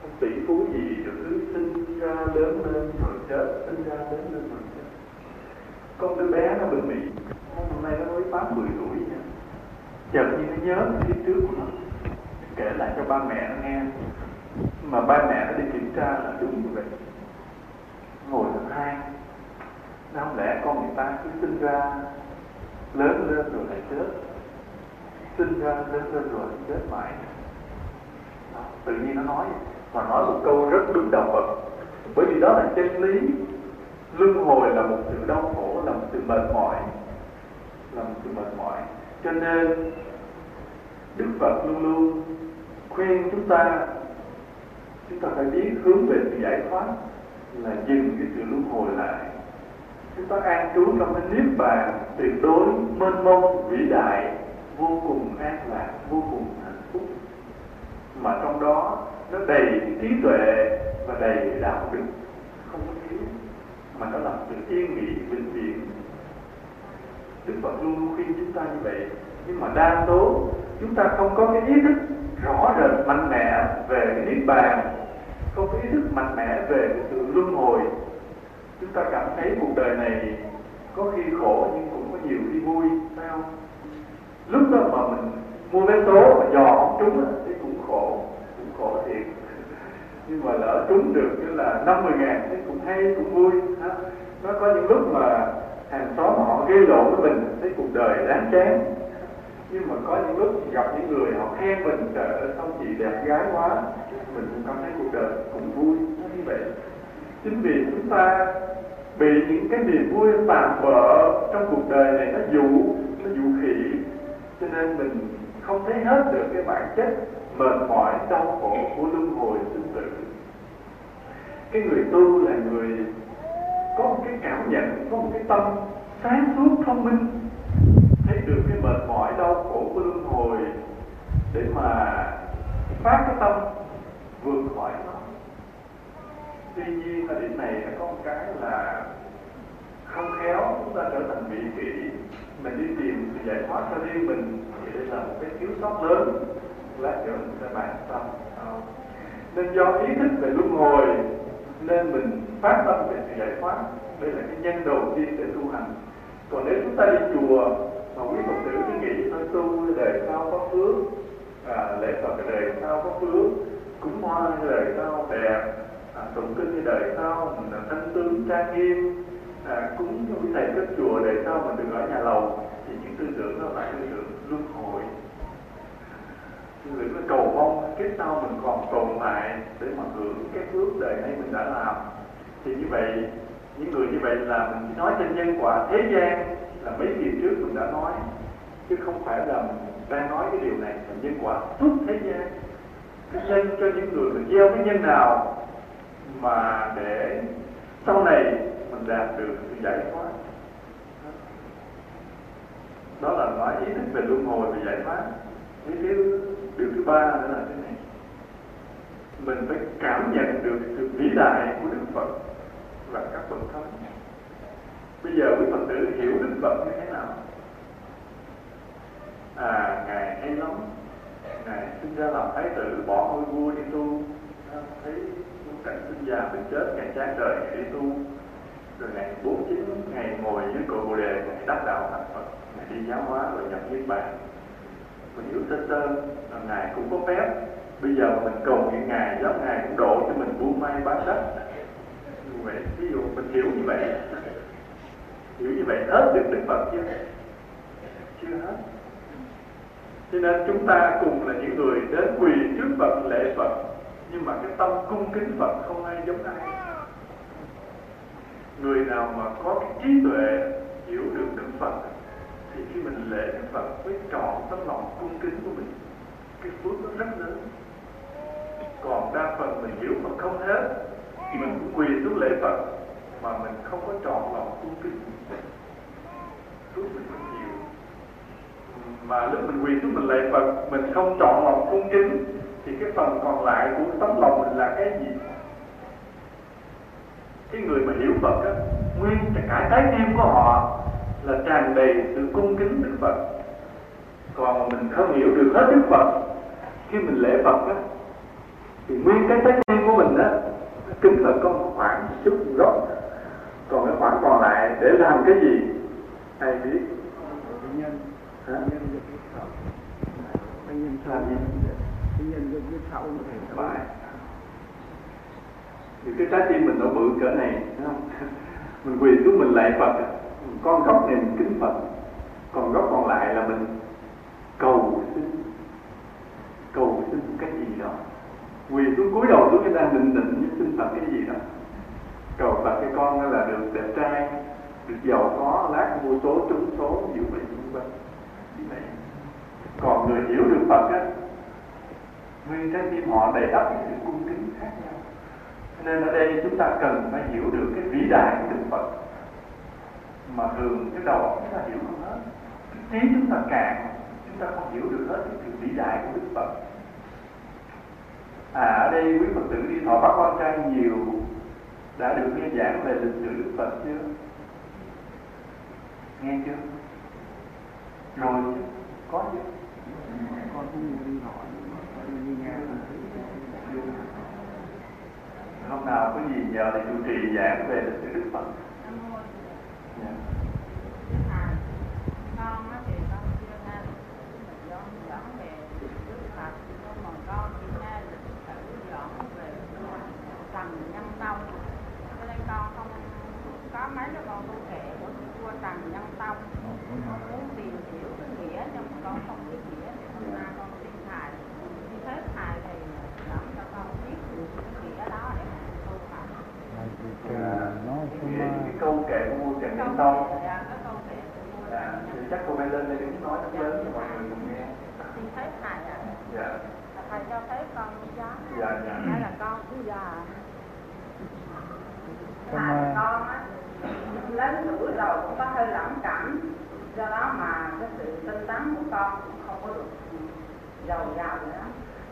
S1: ông tỷ phú gì được cứ sinh ra lớn lên rồi chết, sinh ra lớn lên rồi chết. Con đứa bé nó bệnh bị hôm nay nó mới tám mười tuổi nha. Chợt như nó nhớ phía trước của nó. Kể lại cho ba mẹ nó nghe. Mà ba mẹ nó đi kiểm tra là đúng như vậy. Ngồi thật hai không lẽ con người ta cứ sinh ra lớn lên rồi lại chết. Sinh ra lớn lên rồi chết mãi. Đó, tự nhiên nó nói mà nói một câu rất đúng đạo Phật, bởi vì đó là chân lý. Luân hồi là một sự đau khổ là một sự mệt mỏi. Là một sự mệt mỏi. Cho nên đức phật luôn luôn khuyên chúng ta chúng ta phải biết hướng về sự giải thoát là dừng cái sự luân hồi lại chúng ta an trú trong cái niết bàn tuyệt đối, mênh mông, vĩ đại, vô cùng an lạc, vô cùng hạnh phúc. Mà trong đó, nó đầy trí tuệ và đầy đạo đức. Không có thiếu, mà nó là sự yên nghỉ, bình yên. Đức Phật luôn luôn khuyên chúng ta như vậy. Nhưng mà đa số, chúng ta không có cái ý thức rõ rệt, mạnh mẽ về cái niết bàn. Không có ý thức mạnh mẽ về sự luân hồi chúng ta cảm thấy cuộc đời này có khi khổ nhưng cũng có nhiều khi vui, phải không? Lúc đó mà mình mua vé số mà dò không trúng thì cũng khổ cũng khổ thiệt. Nhưng mà lỡ trúng được như là 50 ngàn thì cũng hay, cũng vui, ha? nó có những lúc mà hàng xóm họ gây lộn với mình, thấy cuộc đời đáng chán. Nhưng mà có những lúc gặp những người họ khen mình, trời ơi, sao chị đẹp gái quá. Mình cũng cảm thấy cuộc đời cũng vui như vậy chính vì chúng ta bị những cái niềm vui tạm bợ trong cuộc đời này nó dụ nó dụ khỉ. Cho nên mình không thấy hết được cái bản chất mệt mỏi, đau khổ của luân hồi sinh tử. Cái người tu là người có một cái cảm nhận, có một cái tâm sáng suốt thông minh, thấy được cái mệt mỏi, đau khổ của luân hồi để mà phát cái tâm vượt khỏi nó tuy nhiên thời điểm này nó có một cái là không khéo chúng ta trở thành vị kỷ mình đi tìm sự giải thoát cho riêng mình. Thì đây là một cái thiếu sót lớn lát nữa mình sẽ bàn sau nên do ý thức về luân hồi nên mình phát tâm về sự giải thoát. Đây là cái nhân đầu tiên để tu hành. Còn nếu chúng ta đi chùa mà quý phật tử cứ nghĩ thôi tu đời sau có phước à, lễ phật đời sau có phước cúng hoa đời sau đẹp à, tụng kinh như đời sau mình là thanh tướng trang nghiêm. À, cúng cho quý thầy các chùa đời sau mình đừng ở nhà lầu thì những tư tưởng đó là tư tưởng luân hồi. Tư tưởng nó cầu mong kiếp sau mình còn tồn tại để mà hưởng cái phước đời này mình đã làm. Thì như vậy những người như vậy là mình chỉ nói trên nhân quả thế gian là mấy kỳ trước mình đã nói chứ không phải là mình đang nói cái điều này là nhân quả suốt thế gian. Cái nhân cho những người mình gieo cái nhân nào mà để sau này mình đạt được sự giải thoát đó là nói ý thức về luân hồi về giải thoát. Cái thứ điều thứ ba nữa là thế này. Mình phải cảm nhận được sự vĩ đại của đức phật và các bậc thánh. Bây giờ quý phật tử hiểu đức phật như thế nào? À ngài hay lắm ngài sinh ra làm thái tử, bỏ ngôi vua đi tu. Thấy cảnh sinh già bệnh chết ngày chán đời ngày đi tu rồi ngày bốn chín ngày ngồi dưới cội bồ đề ngày đắc đạo thành phật ngày đi giáo hóa rồi nhập niết bàn. Mình hiểu sơ sơ là ngài cũng có phép. Bây giờ mình cầu nguyện ngài giáo ngài cũng độ cho mình buông may bán sách, như vậy ví dụ mình hiểu như vậy hiểu như vậy hết được đức phật chưa? Chưa hết. Cho nên chúng ta cùng là những người đến quỳ trước phật lễ phật nhưng mà cái tâm cung kính phật không ai giống ai. Người nào mà có cái trí tuệ hiểu được đức phật, thì khi mình lễ đức phật mới trọn tấm lòng cung kính của mình. Cái phước nó rất lớn. Còn đa phần mình hiểu phật không hết mình cũng quỳ xuống lễ phật, mà mình không có trọn lòng cung kính. Phước mình không nhiều. Mà lúc mình quỳ xuống mình lễ phật, mình không trọn lòng cung kính thì cái phần còn lại của tấm lòng mình là cái gì? Cái người mà hiểu Phật á nguyên cả trái tim của họ là tràn đầy sự cung kính Đức Phật. Còn mình không hiểu được hết Đức Phật khi mình lễ Phật á thì nguyên cái trái tim của mình á kính Phật có một khoảng chút gốc. Còn cái khoảng còn lại để làm cái gì? Ai biết?
S2: Nhân.
S1: Hả?
S2: nhân nhân
S1: gì
S2: cái nhân cái cái sau này
S1: phải thì cái trái tim mình nó bự cỡ này không? Mình quỳ xuống mình lạy phật. Con góc này mình kính phật, còn góc còn lại là mình cầu xin cầu xin cái gì đó. Quỳ xuống cúi đầu xuống người ta định định với xin phật cái gì đó. Cầu phật cái con là được đẹp trai, được giàu có, lát mua số, trúng số, nhiều vậy vân vân. Vậy. Còn người hiểu được phật á nguyên trái tim họ đầy ắp những sự cung kính khác nhau. Cho nên ở đây chúng ta cần phải hiểu được cái vĩ đại của Đức Phật. Mà thường cái đầu chúng ta hiểu không hết. Cái trí chúng ta cạn chúng ta không hiểu được hết cái sự vĩ đại của Đức Phật. À ở đây quý Phật tử đi thọ bát quan trai nhiều đã được nghe giảng về lịch sử Đức Phật chưa? Nghe chưa? Rồi có chưa?
S2: Con cũng đi hỏi đi nghe con thấy
S1: hôm nào có gì nhờ thì chủ trì giảng về lịch sử Đức Phật yeah.
S3: con á thì con chưa nghe lịch sử dọn dọn về Đức Phật nhưng mà con chỉ nghe lịch sử dọn về tầng nhân tông cho nên con không có mấy cái con tu kệ của vua tầng nhân tông con muốn tìm hiểu cái nghĩa nhưng mà con không biết nghĩa thì hôm nay con xin thầy xin phép thầy thì dẫn cho con biết được cái nghĩa đó để mà tu hành
S2: Thầy thì
S1: À,
S2: nói
S1: cái,
S2: không
S1: cái, cái câu nói rất lớn cho mọi người cùng nghe
S3: xin thấy thầy ạ
S1: dạ
S3: thầy cho thấy con giá
S1: dạ dạ
S3: hay là con
S2: Cảm
S3: hai
S2: ơn.
S3: con á lớn tuổi rồi cũng có hơi lẩm cẩm do đó mà cái sự tinh tấn của con cũng không có được giàu giàu nữa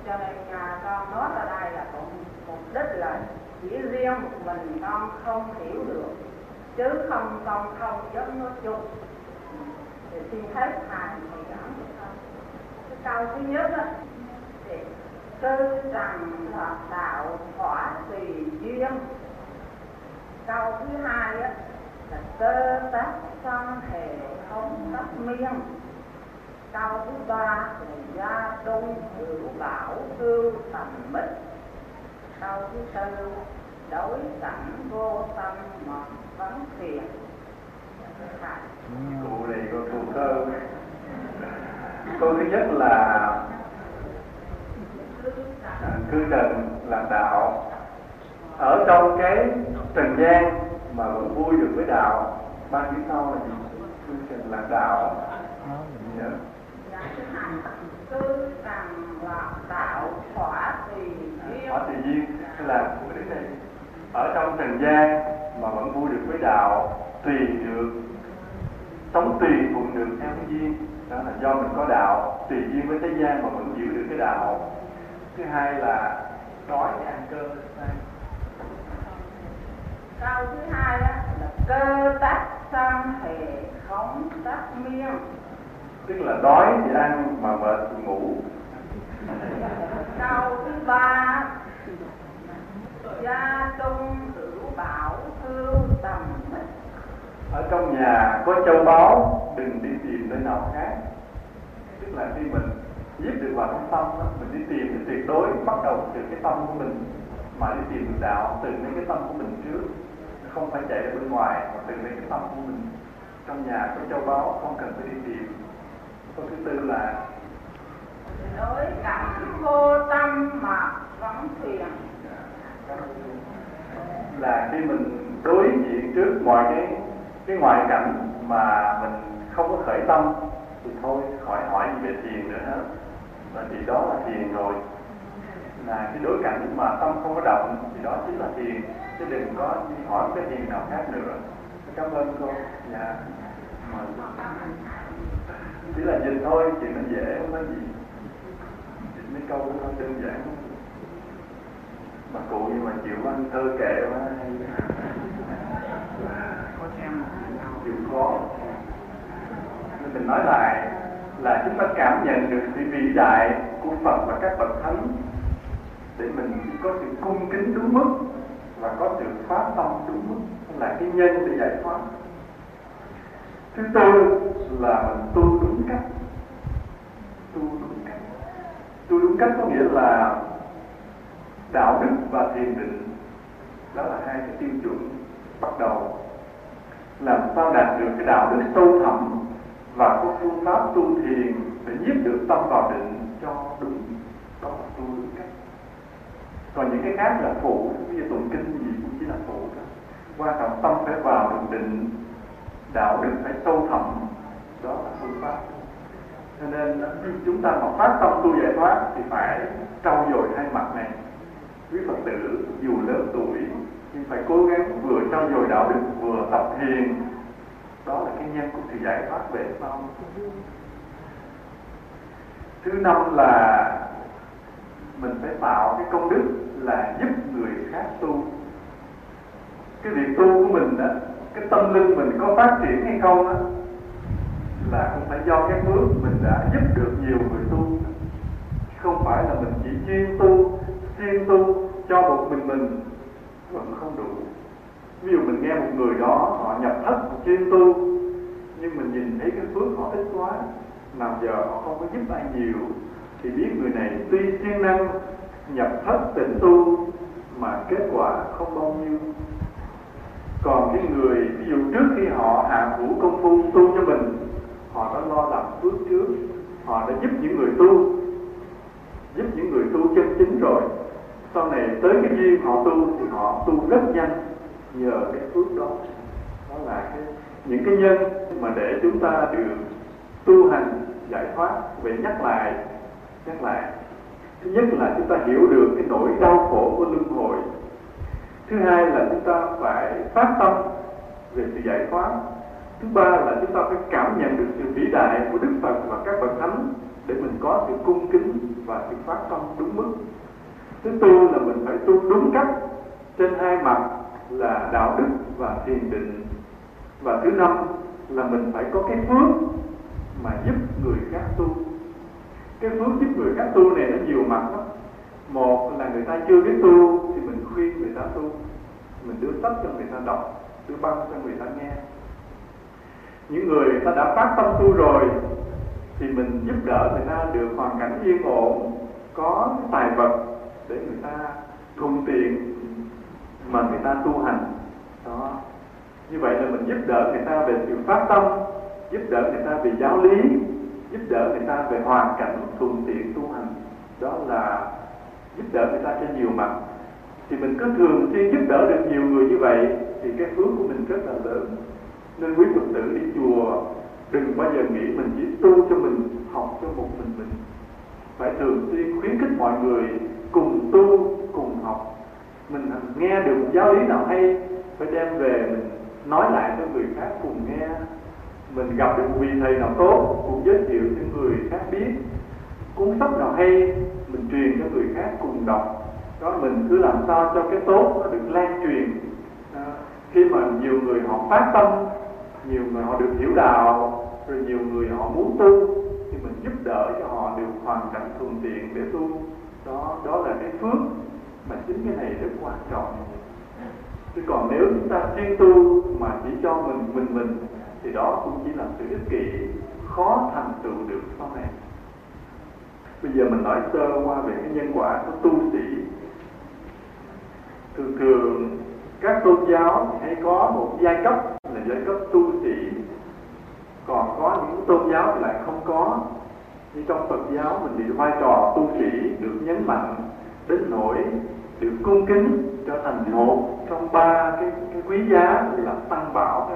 S3: cho nên à, con nói ra đây là cũng mục đích là chỉ riêng một mình con không hiểu được chứ không con không giống nói chung thì xin hết thầy thầy giảng cho con cái câu thứ nhất á thì tư rằng là đạo quả tùy duyên. Câu thứ hai á, là cơ tác sanh hệ thống các miên. Câu thứ ba là gia trung hữu bảo hưu tầm mít. Câu thứ tư, đối cảnh vô tâm một vấn thiền Thầy
S1: cụ này có cụ thơ. Câu thứ nhất là cư trần làm đạo. Ở trong cái trần gian mà vẫn vui được với đạo ba chữ sau là gì? Cư trần làm đạo. Dạ.
S3: Dạ, trần hai đạo quả tùy duyên
S1: Hỏi tự nhiên tức là đây ở trong trần gian mà vẫn vui được với đạo tùy được sống tùy thuận được theo cái duyên đó là do mình có đạo tùy duyên với thế gian mà vẫn giữ được cái đạo. Thứ hai là đói thì ăn cơm.
S3: Câu thứ hai á, là cơ tác sanh hệ khống tác miên
S1: tức là đói thì ăn mà mệt thì ngủ.
S3: Câu thứ ba gia trung hữu bảo hưu tầm mít
S1: ở trong nhà có châu báu đừng đi tìm nơi nào khác. Tức là khi mình giết được vào trong tâm đó, mình đi tìm thì tuyệt đối bắt đầu từ cái tâm của mình mà đi tìm được đạo từ đến cái tâm của mình trước. Không phải chạy ra bên ngoài mà từ đến cái tâm của mình. Trong nhà có châu báu không cần phải đi tìm. Câu thứ tư là
S3: đối cảnh vô tâm mà vẫn thuyền.
S1: Là khi mình đối diện trước mọi cái cái ngoại cảnh mà mình không có khởi tâm thì thôi, khỏi hỏi gì về thiền nữa. Hết và thì đó là thiền rồi. Là cái đối cảnh mà tâm không có động thì đó chính là thiền. Chứ đừng có đi hỏi cái thiền nào khác nữa. Cảm ơn cô. Dạ. Chỉ là nhìn thôi, chuyện nó dễ, không có gì. Mấy câu nó đơn giản. Mà cụ nhưng mà chịu anh thơ kệ quá, hay
S2: có xem
S1: chịu khó. Nên mình nói lại là chúng ta cảm nhận được sự vĩ đại của Phật và các bậc thánh để mình có sự cung kính đúng mức và có sự phát tâm đúng mức. Là cái nhân để giải thoát. Thứ tư là mình tu đúng cách. Tu đúng cách. Tu đúng cách có nghĩa là đạo đức và thiền định. Đó là hai cái tiêu chuẩn bắt đầu làm sao đạt được cái đạo đức sâu thẳm và có phương pháp tu thiền để giúp được tâm vào định cho đúng đó là tu đúng cách còn những cái khác là phụ ví dụ tụng kinh gì cũng chỉ là phụ thôi. Quan trọng tâm phải vào được định, đạo đức phải sâu thẳm, đó là phương pháp. Cho nên à, chúng ta mà phát tâm tu giải thoát thì phải trau dồi hai mặt này. Quý phật tử dù lớn tuổi thì phải cố gắng vừa trau dồi đạo đức, vừa tập thiền. Đó là cái nhân của sự giải thoát về sau thứ năm là mình phải tạo cái công đức là giúp người khác tu. Cái việc tu của mình đó cái tâm linh mình có phát triển hay không đó là cũng phải do cái phước mình đã giúp được nhiều người tu. Không phải là mình chỉ chuyên tu chuyên tu cho một mình mình vẫn không đủ. Ví dụ mình nghe một người đó, họ nhập thất chuyên tu nhưng mình nhìn thấy cái phước họ ít quá, nào giờ họ không có giúp ai nhiều, thì biết người này tuy siêng năng, nhập thất tịnh tu, mà kết quả không bao nhiêu. Còn cái người, ví dụ trước khi họ hạ vũ công phu tu cho mình, họ đã lo làm phước trước, họ đã giúp những người tu, giúp những người tu chân chính rồi sau này tới cái duyên họ tu thì họ tu rất nhanh nhờ cái phước đó. Đó là cái, những cái nhân mà để chúng ta được tu hành, giải thoát về nhắc lại nhắc lại. Thứ nhất là chúng ta hiểu được cái nỗi đau khổ của luân hồi. Thứ hai là chúng ta phải phát tâm về sự giải thoát. Thứ ba là chúng ta phải cảm nhận được sự vĩ đại của đức phật và các bậc thánh để mình có sự cung kính và sự phát tâm đúng mức thứ tư là mình phải tu đúng cách. Trên hai mặt là đạo đức và thiền định. Và thứ năm là mình phải có cái phước mà giúp người khác tu. Cái phước giúp người khác tu này nó nhiều mặt lắm. Một là người ta chưa biết tu thì mình khuyên người ta tu. Mình đưa sách cho người ta đọc, đưa băng cho người ta nghe. Những người ta đã phát tâm tu rồi thì mình giúp đỡ người ta được hoàn cảnh yên ổn, có tài vật để người ta thuận tiện mà người ta tu hành. Đó. Như vậy là mình giúp đỡ người ta về sự phát tâm, giúp đỡ người ta về giáo lý, giúp đỡ người ta về hoàn cảnh thuận tiện tu hành. Đó là giúp đỡ người ta trên nhiều mặt. Thì mình cứ thường xuyên giúp đỡ được nhiều người như vậy thì cái phước của mình rất là lớn. Nên quý phật tử đi chùa, đừng bao giờ nghĩ mình chỉ tu cho mình, học cho một mình mình. Phải thường xuyên khuyến khích mọi người cùng tu cùng học. Mình nghe được giáo lý nào hay phải đem về mình nói lại cho người khác cùng nghe. Mình gặp được vị thầy nào tốt cũng giới thiệu cho người khác biết. Cuốn sách nào hay mình truyền cho người khác cùng đọc. Đó mình cứ làm sao cho cái tốt nó được lan truyền. À, khi mà nhiều người họ phát tâm nhiều người họ được hiểu đạo rồi nhiều người họ muốn tu thì mình giúp đỡ cho họ được hoàn cảnh thuận tiện để tu đó đó là cái phước mà chính cái này rất quan trọng. Chứ còn nếu chúng ta chuyên tu mà chỉ cho mình mình mình, thì đó cũng chỉ là sự ích kỷ, khó thành tựu được sau này bây giờ mình nói sơ qua về cái nhân quả của tu sĩ. Thường thường, các tôn giáo hay có một giai cấp là giai cấp tu sĩ. Còn có những tôn giáo lại không có như trong Phật giáo mình thì vai trò tu sĩ được nhấn mạnh đến nỗi được cung kính trở thành một trong ba cái, cái quý giá là tăng bảo?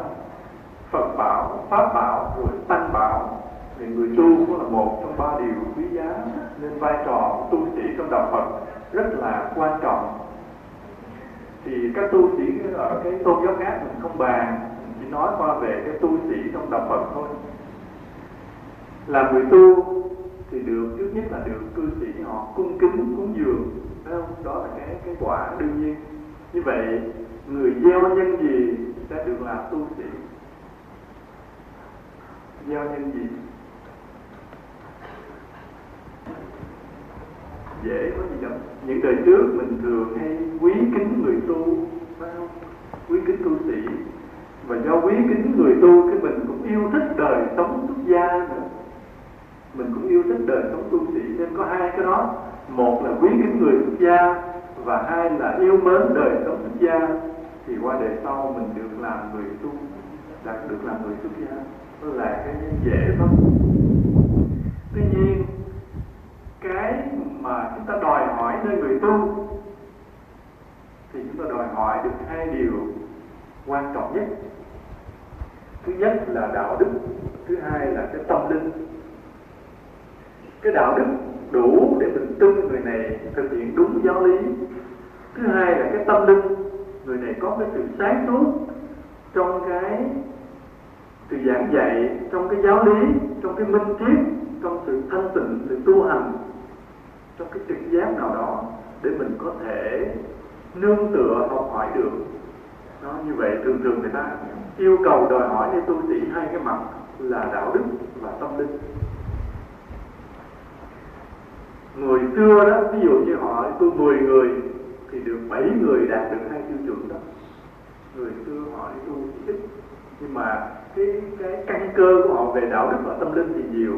S1: Phật bảo, Pháp bảo rồi tăng bảo thì người tu cũng là một trong ba điều quý giá nên vai trò của tu sĩ trong đạo Phật rất là quan trọng thì các tu sĩ ở cái tôn giáo khác mình không bàn mình chỉ nói qua về cái tu sĩ trong đạo Phật thôi là người tu thì được, trước nhất là được cư sĩ họ cung kính, cúng dường, phải không? Đó là cái cái quả đương nhiên. Như vậy, người gieo nhân gì sẽ được làm tu sĩ? Gieo nhân gì? Dễ có gì đâu. Những đời trước mình thường hay quý kính người tu, phải không? Quý kính tu sĩ. Và do quý kính người tu, cái mình cũng yêu thích đời sống xuất gia nữa mình cũng yêu thích đời sống tu sĩ nên có hai cái đó. Một là quý kính người xuất gia và hai là yêu mến đời sống xuất gia thì qua đời sau mình được làm người tu đạt được làm người xuất gia đó là cái dễ lắm. Tuy nhiên, cái mà chúng ta đòi hỏi nơi người tu, thì chúng ta đòi hỏi được hai điều quan trọng nhất. Thứ nhất là đạo đức, thứ hai là cái tâm linh cái đạo đức đủ để mình tin người này thực hiện đúng giáo lý. Thứ hai là cái tâm linh. Người này có cái sự sáng suốt trong cái sự giảng dạy, trong cái giáo lý, trong cái minh triết, trong sự thanh tịnh, sự tu hành, trong cái trực giác nào đó để mình có thể nương tựa, học hỏi được. Nó như vậy, thường thường người ta yêu cầu đòi hỏi như tu sĩ hai cái mặt là đạo đức và tâm linh người xưa đó, ví dụ như họ, tôi 10 người, thì được 7 người đạt được hai tiêu chuẩn đó. Người xưa họ đi tu ít nhưng mà cái cái căn cơ của họ về đạo đức và tâm linh thì nhiều.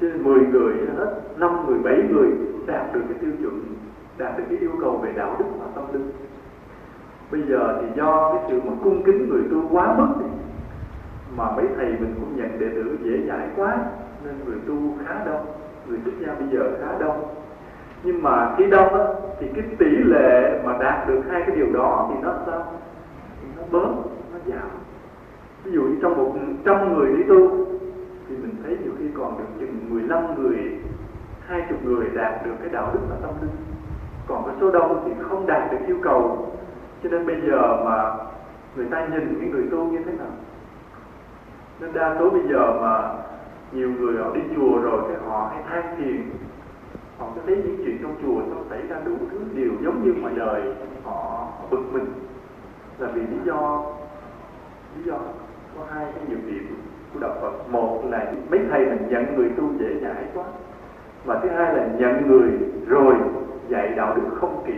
S1: Cho nên 10 người hết 5 người 7 người đạt được cái tiêu chuẩn, đạt được cái yêu cầu về đạo đức và tâm linh. Bây giờ thì do cái sự mà cung kính người tu quá mức mà mấy thầy mình cũng nhận đệ tử dễ dãi quá, nên người tu khá đông người xuất gia bây giờ khá đông. Nhưng mà khi đông á, thì cái tỷ lệ mà đạt được hai cái điều đó thì nó sao? Thì nó bớt, nó giảm. Ví dụ như trong một trăm người đi tu, thì mình thấy nhiều khi còn được chừng 15 người, hai chục người đạt được cái đạo đức và tâm linh. Còn cái số đông thì không đạt được yêu cầu. Cho nên bây giờ mà người ta nhìn cái người tu như thế nào? Nên đa số bây giờ mà nhiều người họ đi chùa rồi cái họ hay than phiền. Họ có thấy những chuyện trong chùa nó xảy ra đủ thứ điều giống như ngoài đời họ, bực mình. Là vì lý do lý do có hai cái nhược điểm của đạo Phật. Một là mấy thầy mình nhận người tu dễ dãi quá và thứ hai là nhận người rồi dạy đạo đức không kỹ.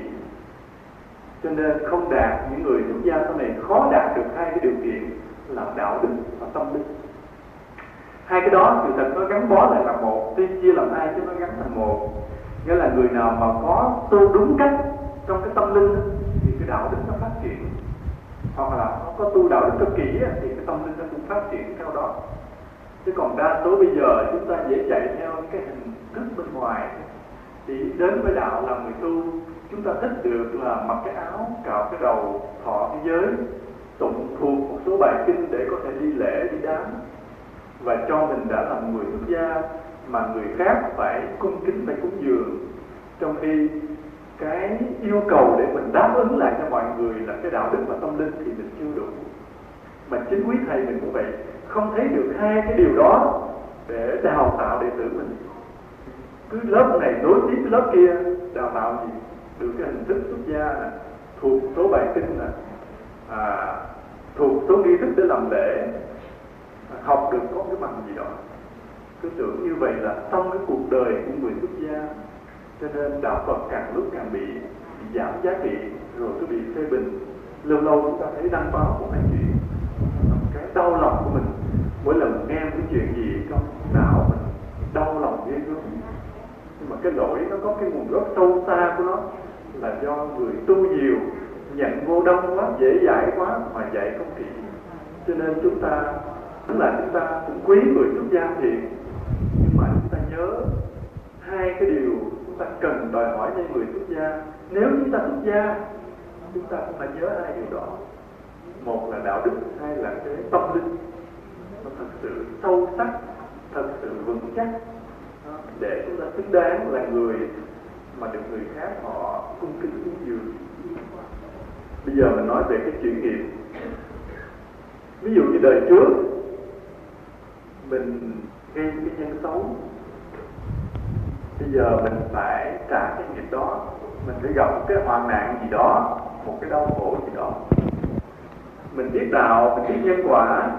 S1: Cho nên không đạt những người xuất gia sau này khó đạt được hai cái điều kiện là đạo đức và tâm linh hai cái đó sự thật nó gắn bó lại là một, tuy chia làm hai chứ nó gắn thành một. Nghĩa là người nào mà có tu đúng cách trong cái tâm linh thì cái đạo đức nó phát triển. Hoặc là nó có tu đạo đức cực kỹ thì cái tâm linh nó cũng phát triển theo đó. Chứ còn đa số bây giờ chúng ta dễ chạy theo cái hình thức bên ngoài. Thì đến với đạo là người tu, chúng ta thích được là mặc cái áo, cạo cái đầu, thọ cái giới, tụng thuộc một số bài kinh để có thể đi lễ, đi đám và cho mình đã là người xuất gia mà người khác phải cung kính phải cúng dường. Trong khi cái yêu cầu để mình đáp ứng lại cho mọi người là cái đạo đức và tâm linh thì mình chưa đủ. Mà chính quý thầy mình cũng vậy không thấy được hai cái điều đó để đào tạo đệ tử mình. Cứ lớp này nối tiếp với lớp kia đào tạo gì? Được cái hình thức xuất gia nè thuộc số bài kinh nè à, thuộc số nghi thức để làm lễ học được có cái bằng gì đó. Cứ tưởng như vậy là trong cái cuộc đời của người xuất gia cho nên đạo Phật càng lúc càng bị, bị giảm giá trị rồi cứ bị phê bình. Lâu lâu chúng ta thấy đăng báo một cái chuyện cái đau lòng của mình. Mỗi lần nghe một chuyện gì trong não mình đau lòng ghê gớm. Nhưng mà cái lỗi nó có cái nguồn gốc sâu xa của nó là do người tu nhiều nhận vô đông quá dễ dãi quá mà dạy không kỹ. Cho nên chúng ta tức là chúng ta cũng quý người xuất gia thiện nhưng mà chúng ta nhớ hai cái điều chúng ta cần đòi hỏi những người xuất gia. Nếu chúng ta xuất gia, chúng ta cũng phải nhớ hai điều đó. Một là đạo đức, hai là cái tâm linh. Nó thật sự sâu sắc, thật sự vững chắc. Để chúng ta xứng đáng là người mà được người khác họ cung kính cúng dường. Bây giờ mình nói về cái chuyện nghiệp. Ví dụ như đời trước mình gây cái nhân xấu bây giờ mình phải trả cái nghiệp đó. Mình phải gặp một cái hoạn nạn gì đó, một cái đau khổ gì đó. Mình biết đạo, mình biết nhân quả,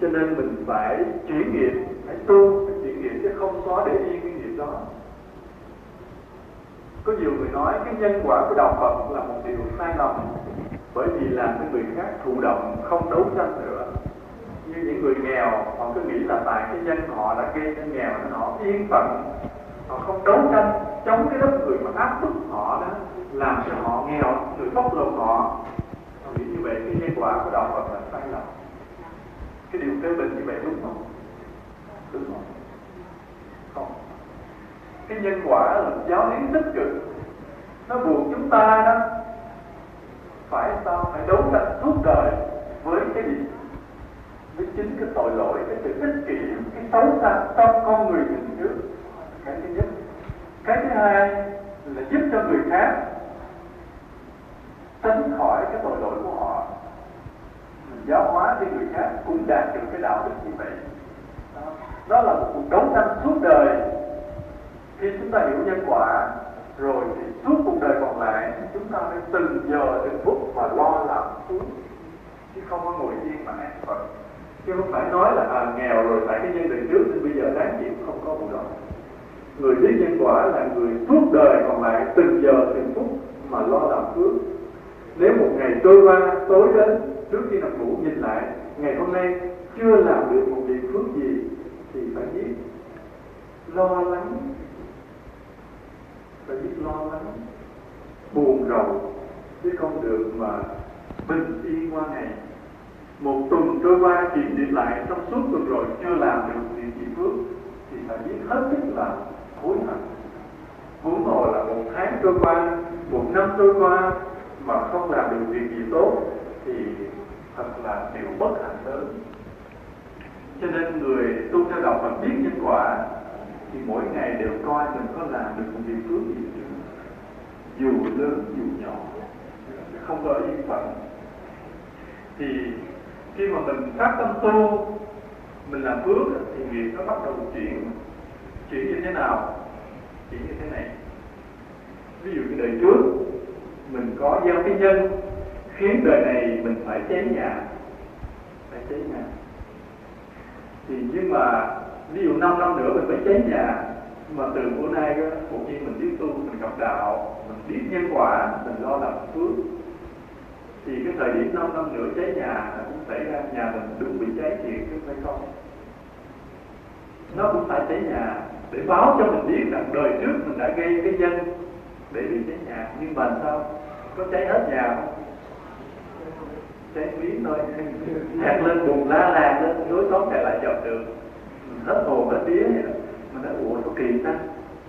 S1: cho nên mình phải chuyển nghiệp, phải tu, phải chuyển nghiệp, chứ không có để yên cái nghiệp đó. Có nhiều người nói cái nhân quả của đạo Phật là một điều sai lầm, bởi vì làm cho người khác thụ động, không đấu tranh nữa như những người nghèo, họ cứ nghĩ là tại cái nhân họ đã gây nên nghèo nên họ yên phận. Họ không đấu tranh chống cái lớp người mà áp bức họ đó, làm cho họ nghèo, người bóc lột họ. Họ nghĩ như vậy cái nhân quả của đạo Phật là sai lầm. Cái điều phê bình như vậy đúng không? Đúng không? Không. Cái nhân quả là giáo lý tích cực. Nó buộc chúng ta đó, phải sao? Phải đấu tranh suốt đời với cái với chính cái tội lỗi cái sự ích kỷ cái xấu xa trong con người mình trước. Cái thứ nhất. Cái thứ hai là giúp cho người khác tránh khỏi cái tội lỗi của họ. Mình giáo hóa cho người khác cũng đạt được cái đạo đức như vậy. Đó, là một cuộc đấu tranh suốt đời. Khi chúng ta hiểu nhân quả rồi thì suốt cuộc đời còn lại chúng ta phải từng giờ từng phút mà lo làm xuống chứ không có ngồi yên mà an phận chứ không phải nói là à, nghèo rồi tại cái nhân đời trước nên bây giờ đáng chịu không có vụ đó. Người biết nhân quả là người suốt đời còn lại từng giờ từng phút mà lo làm phước. Nếu một ngày trôi qua tối đến trước khi nằm ngủ nhìn lại ngày hôm nay chưa làm được một việc phước gì thì phải biết lo lắng. Phải biết lo lắng. Buồn rầu chứ không được mà bình yên qua ngày một tuần trôi qua kiểm điểm lại trong suốt tuần rồi, chưa làm được việc gì phước. Thì phải biết hết sức là hối hận. Huống hồ là một tháng trôi qua, một năm trôi qua mà không làm được việc gì tốt, thì thật là điều bất hạnh lớn. Cho nên người tu theo đạo Phật biết nhân quả, thì mỗi ngày đều coi mình có làm được một việc phước gì chưa dù lớn, dù nhỏ, không có yên phận. Thì khi mà mình phát tâm tu mình làm phước thì nghiệp nó bắt đầu chuyển chuyển như thế nào? Chuyển như thế này. Ví dụ như đời trước mình có gieo cái nhân khiến đời này mình phải cháy nhà phải cháy nhà thì nhưng mà ví dụ 5 năm nữa mình phải cháy nhà mà từ bữa nay đó, một nhiên mình biết tu mình gặp đạo mình biết nhân quả mình lo làm phước thì cái thời điểm 5 năm nữa cháy nhà nó cũng xảy ra, nhà mình đúng bị cháy thì chứ phải không nó cũng phải cháy nhà để báo cho mình biết rằng đời trước mình đã gây cái nhân để bị cháy nhà. Nhưng mà sao? Có cháy hết nhà không? Cháy miếng thôi. Nhạc lên bùng la làng lên, lối xóm chạy lại dọc được mình hết hồn, hết vía vậy đó. Mình đã ủa có kỳ ta.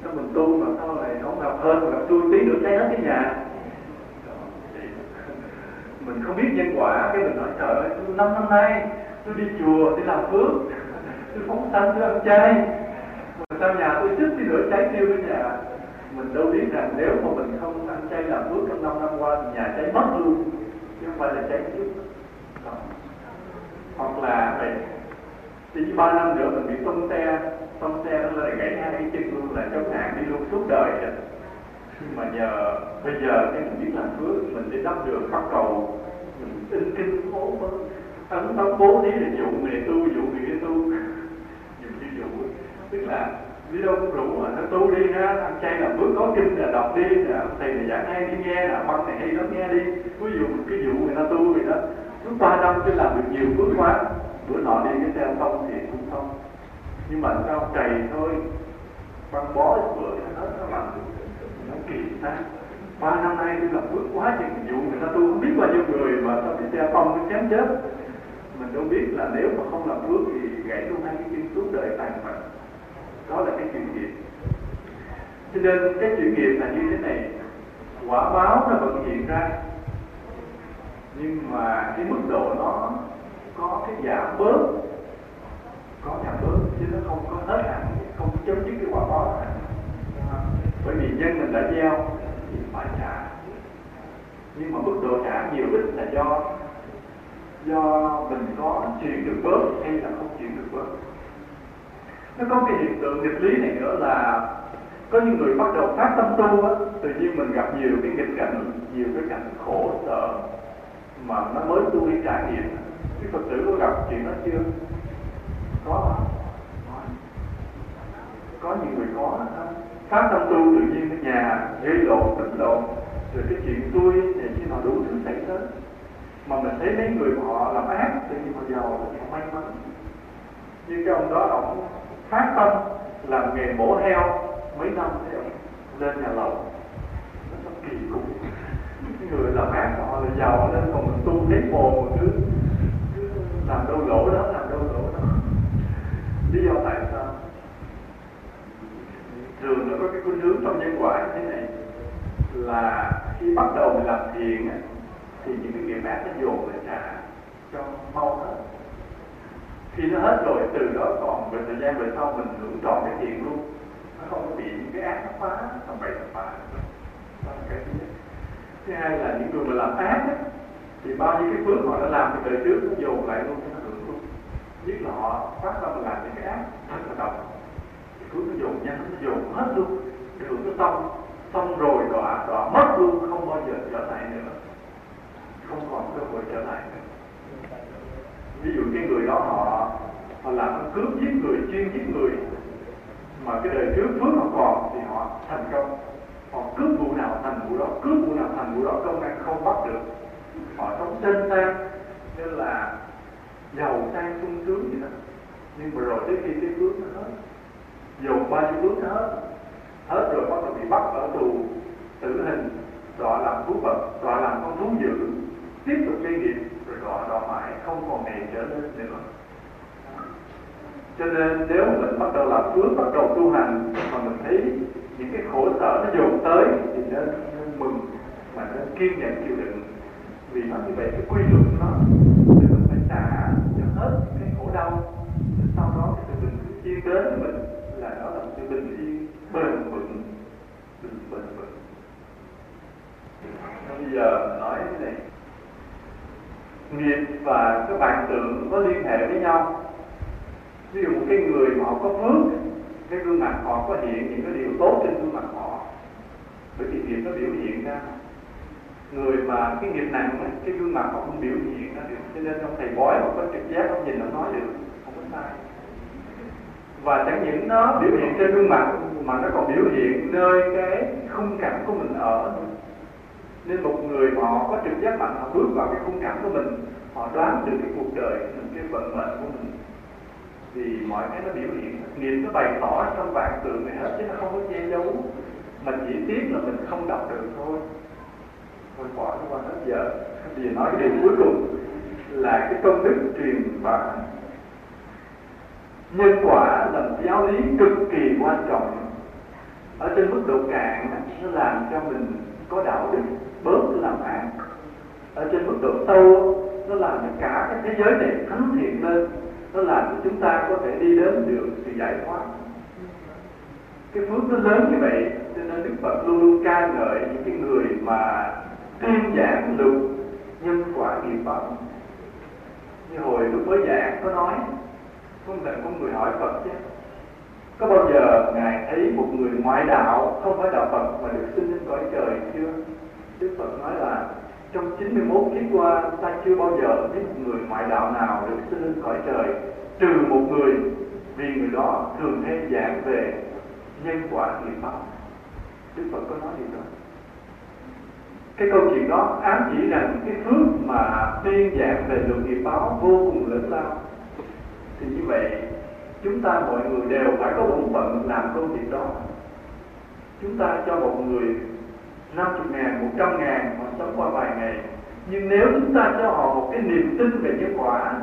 S1: Sao mình tu mà sao lại không gặp hơn, mà gặp tôi tí nữa cháy hết cái nhà mình không biết nhân quả, cái mình nói, trời ơi năm năm nay, tôi đi chùa, đi làm phước, tôi phóng sanh, tôi ăn chay. Mà sao nhà tôi chút đi lửa cháy tiêu cái nhà. Mình đâu biết rằng nếu mà mình không ăn chay làm phước trong năm năm qua thì nhà cháy mất luôn, chứ không phải là cháy trước. Hoặc là vậy thì ba năm nữa mình bị tông xe tông xe nó lại gãy hai cái chân luôn, là chống hạn đi luôn suốt đời rồi mà nhờ bây giờ cái mình biết làm phước mình sẽ đắp được bắt cầu mình tin kinh phố ấn tâm bố thí là dụ người tu, dụ người tu. Dùng như dụ, tức là đi đâu cũng rủ mà nó tu đi ha ăn chay làm phước có kinh là đọc đi, là thầy này giảng hay đi nghe, là băng này hay lắm nghe đi. Ví dụ cái dụ người ta tu vậy đó lúc ba năm cứ làm được nhiều phước quá. Bữa nọ đi cái xe xong thì cũng xong nhưng mà sao cày thôi, băng bó bữa nó nó làm được nó kỳ ta ba năm nay tôi làm bước quá chừng dụ người ta tôi không biết bao nhiêu người mà sao cái xe tông nó chém chết. Mình đâu biết là nếu mà không làm bước thì gãy luôn hai cái chân suốt đời tàn mặt đó là cái chuyện nghiệp cho nên cái chuyện nghiệp là như thế này. Quả báo nó vẫn hiện ra. Nhưng mà cái mức độ nó có cái giảm bớt. Có giảm bớt chứ nó không có hết hẳn không chấm dứt cái quả báo hẳn bởi vì nhân mình đã gieo thì phải trả. Nhưng mà mức độ trả nhiều ít là do do mình có chuyển được bớt hay là không chuyển được bớt. Nó có cái hiện tượng nghịch lý này nữa là có những người bắt đầu phát tâm tu á, tự nhiên mình gặp nhiều cái nghịch cảnh, nhiều cái cảnh khổ sở mà nó mới tu đi trải nghiệm. Cái phật tử có gặp chuyện đó chưa? Có có. Nhiều người có pháp tâm tu tự nhiên ở nhà gây lộn tính lộn rồi cái chuyện tôi thì khi nào đủ thứ xảy tới mà mình thấy mấy người họ làm ác, tự nhiên họ giàu, họ may mắn. Như cái ông đó, ông phát tâm, làm nghề mổ heo mấy năm thì ông lên nhà lầu. Nó rất kỳ cục. Cái người làm ác họ là giàu lên, còn mình tu thấy mồ một thứ. Làm đâu lỗ đó, làm đâu lỗ đó. Lý do tại sao? Thường nó có cái khuynh hướng trong nhân quả như thế này. Là khi bắt đầu mình làm thiện thì những cái nghiệp ác nó dồn lại trả cho mau hết. Khi nó hết rồi từ đó còn về thời gian về sau mình hưởng trọn cái thiện luôn. Nó không có bị những cái ác nó phá nó bậy nó phá. Đó là cái thứ nhất. Thứ hai là những người mà làm ác ấy, thì bao nhiêu cái phước họ đã làm từ đời trước nó dồn lại luôn cho nó hưởng luôn. Nhất là họ phát tâm làm những cái ác thật là độc cứ dùng nhanh dùng hết luôn. Đường nó xong xong rồi đọa đọa mất luôn, không bao giờ trở lại nữa. Không còn cơ hội trở lại nữa. Ví dụ cái người đó họ họ làm cướp giết người, chuyên giết người, mà cái đời trước phước họ còn thì họ thành công. Họ cướp vụ nào thành vụ đó, cướp vụ nào thành vụ đó, công an không bắt được. Họ sống trên sang nên là giàu sang sung sướng vậy đó. Nhưng mà rồi tới khi cái phước nó hết dùng bao nhiêu phước hết hết rồi bắt đầu bị bắt ở tù. Tử hình đọa làm thú vật đọa làm con thú dữ. Tiếp tục gây nghiệp rồi đọa đọa mãi không còn ngày trở lên nữa. Cho nên nếu mình bắt đầu làm phước bắt đầu tu hành mà mình thấy những cái khổ sở nó dồn tới thì nên, nên mừng mà nên kiên nhẫn chịu đựng. Vì nó như vậy cái quy luật nó thì mình phải trả cho hết cái khổ đau. Sau đó thì mình chia đến mình bình yên bền vững bình bền vững. Bây giờ nói thế này. Nghiệp và các bạn tưởng có liên hệ với nhau. Ví dụ một cái người mà họ có phước cái gương mặt họ có hiện những cái điều tốt trên gương mặt họ. Bởi vì nghiệp nó biểu hiện ra. Người mà cái nghiệp nặng ấy, cái gương mặt họ không biểu hiện ra được cho nên ông thầy bói họ có trực giác không nhìn nó nói được không có sai và chẳng những nó biểu hiện trên gương mặt, mà nó còn biểu hiện nơi cái khung cảnh của mình ở. Nên một người họ có trực giác mạnh, họ bước vào cái khung cảnh của mình, họ đoán được cái cuộc đời mình cái vận mệnh của mình. Thì mọi cái nó biểu hiện, niềm nó bày tỏ trong vạn tượng này hết, chứ nó không có che giấu. Mà chỉ tiếc là mình không đọc được thôi. Thôi bỏ nó qua hết giờ. Vì nói cái điều cuối cùng là cái công đức truyền và nhân quả là một giáo lý cực kỳ quan trọng. Ở trên mức độ cạn, nó làm cho mình có đạo đức, bớt làm ác. Ở trên mức độ sâu, nó làm cho cả cái thế giới này thánh thiện lên. Nó làm cho chúng ta có thể đi đến được sự giải thoát. Cái phước nó lớn như vậy, cho nên đức phật luôn luôn ca ngợi những cái người mà tuyên giảng luật nhân quả nghiệp báo như hồi lúc mới giảng, có nói có thể có người hỏi phật chứ. Có bao giờ ngài thấy một người ngoại đạo không phải đạo phật mà được sinh lên cõi trời chưa? Đức phật nói là, trong 91 kiếp qua, ta chưa bao giờ thấy một người ngoại đạo nào được sinh lên cõi trời, trừ một người, vì người đó thường hay giảng về nhân quả nghiệp báo đức phật có nói gì đó. Cái câu chuyện đó ám chỉ rằng cái phước mà tiên giảng về luật nghiệp báo vô cùng lớn lao thì như vậy chúng ta mọi người đều phải có bổn phận làm công việc đó. Chúng ta cho một người 50 ngàn, 100 ngàn họ sống qua vài ngày. Nhưng nếu chúng ta cho họ một cái niềm tin về nhân quả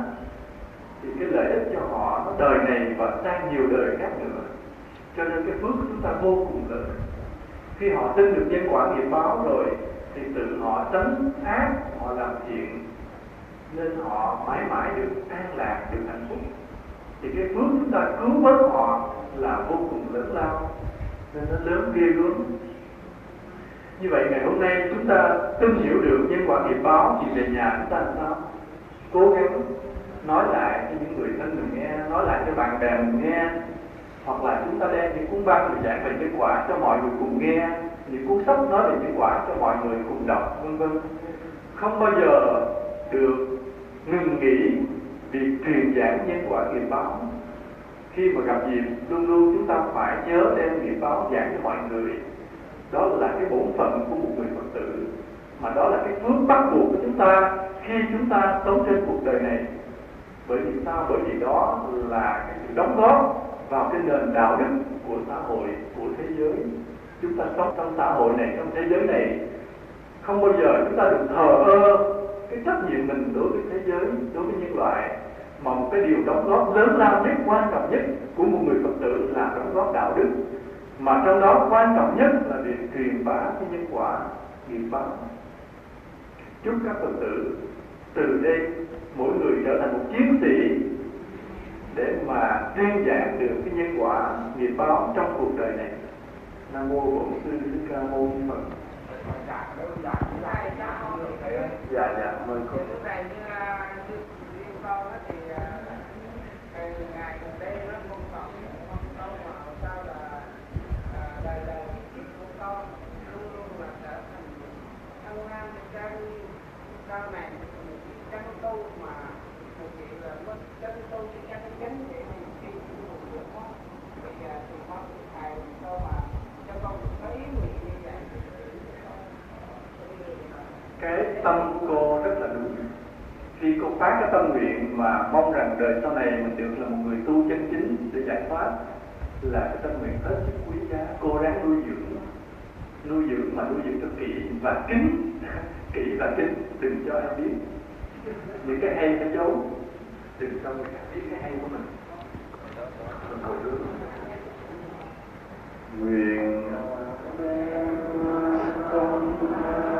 S1: thì cái lợi ích cho họ nó đời này và sang nhiều đời khác nữa. Cho nên cái phước chúng ta vô cùng lớn. Khi họ tin được nhân quả nghiệp báo rồi thì tự họ tránh ác họ làm thiện nên họ mãi mãi được an lạc được hạnh phúc thì cái phước chúng ta cứu vớt họ là vô cùng lớn lao, nên nó lớn ghê gớm. Như vậy ngày hôm nay chúng ta tin hiểu được nhân quả nghiệp báo thì về nhà chúng ta làm sao? Cố gắng nói lại cho những người thân mình nghe, nói lại cho bạn bè mình nghe, hoặc là chúng ta đem những cuốn băng để giảng về nhân quả cho mọi người cùng nghe, những cuốn sách nói về nhân quả cho mọi người cùng đọc, vân vân. Không bao giờ được ngừng nghỉ việc truyền giảng nhân quả nghiệp báo. Khi mà gặp dịp, luôn luôn chúng ta phải nhớ đem nghiệp báo giảng cho mọi người. Đó là cái bổn phận của một người phật tử, mà đó là cái phước bắt buộc của chúng ta khi chúng ta sống trên cuộc đời này. Bởi vì sao? Bởi vì đó là cái sự đóng góp vào cái nền đạo đức của xã hội, của thế giới. Chúng ta sống trong xã hội này, trong thế giới này. Không bao giờ chúng ta được thờ ơ cái trách nhiệm mình đối với thế giới, đối với nhân loại, mà một cái điều đóng góp lớn lao nhất, quan trọng nhất của một người phật tử là đóng góp đạo đức. Mà trong đó quan trọng nhất là việc truyền bá cái nhân quả nghiệp báo chúc các phật tử từ đây mỗi người trở thành một chiến sĩ để mà tuyên giảng được cái nhân quả nghiệp báo trong cuộc đời này. Nam mô bổn sư thích ca mâu ni phật dạ dạ mời cô.
S2: Ngày gần đây nó không sao là đời đời luôn luôn trở thành tu mà một là mất chân tu cái chân chánh vậy thì khi cũng được con thì thì con thầy tôi mà cho con thấy nguyện
S1: cái tâm cô rất là đúng. Khi cô phát cái tâm nguyện mà mong rằng đời sau này mình được là một người tu chân chính để giải thoát, là cái tâm nguyện hết sức quý giá. Cô ráng nuôi dưỡng nuôi dưỡng mà nuôi dưỡng thật kỹ và kín kỹ và kín đừng cho em biết những cái hay, cái giấu đừng cho người khác biết cái hay của mình. Nguyện công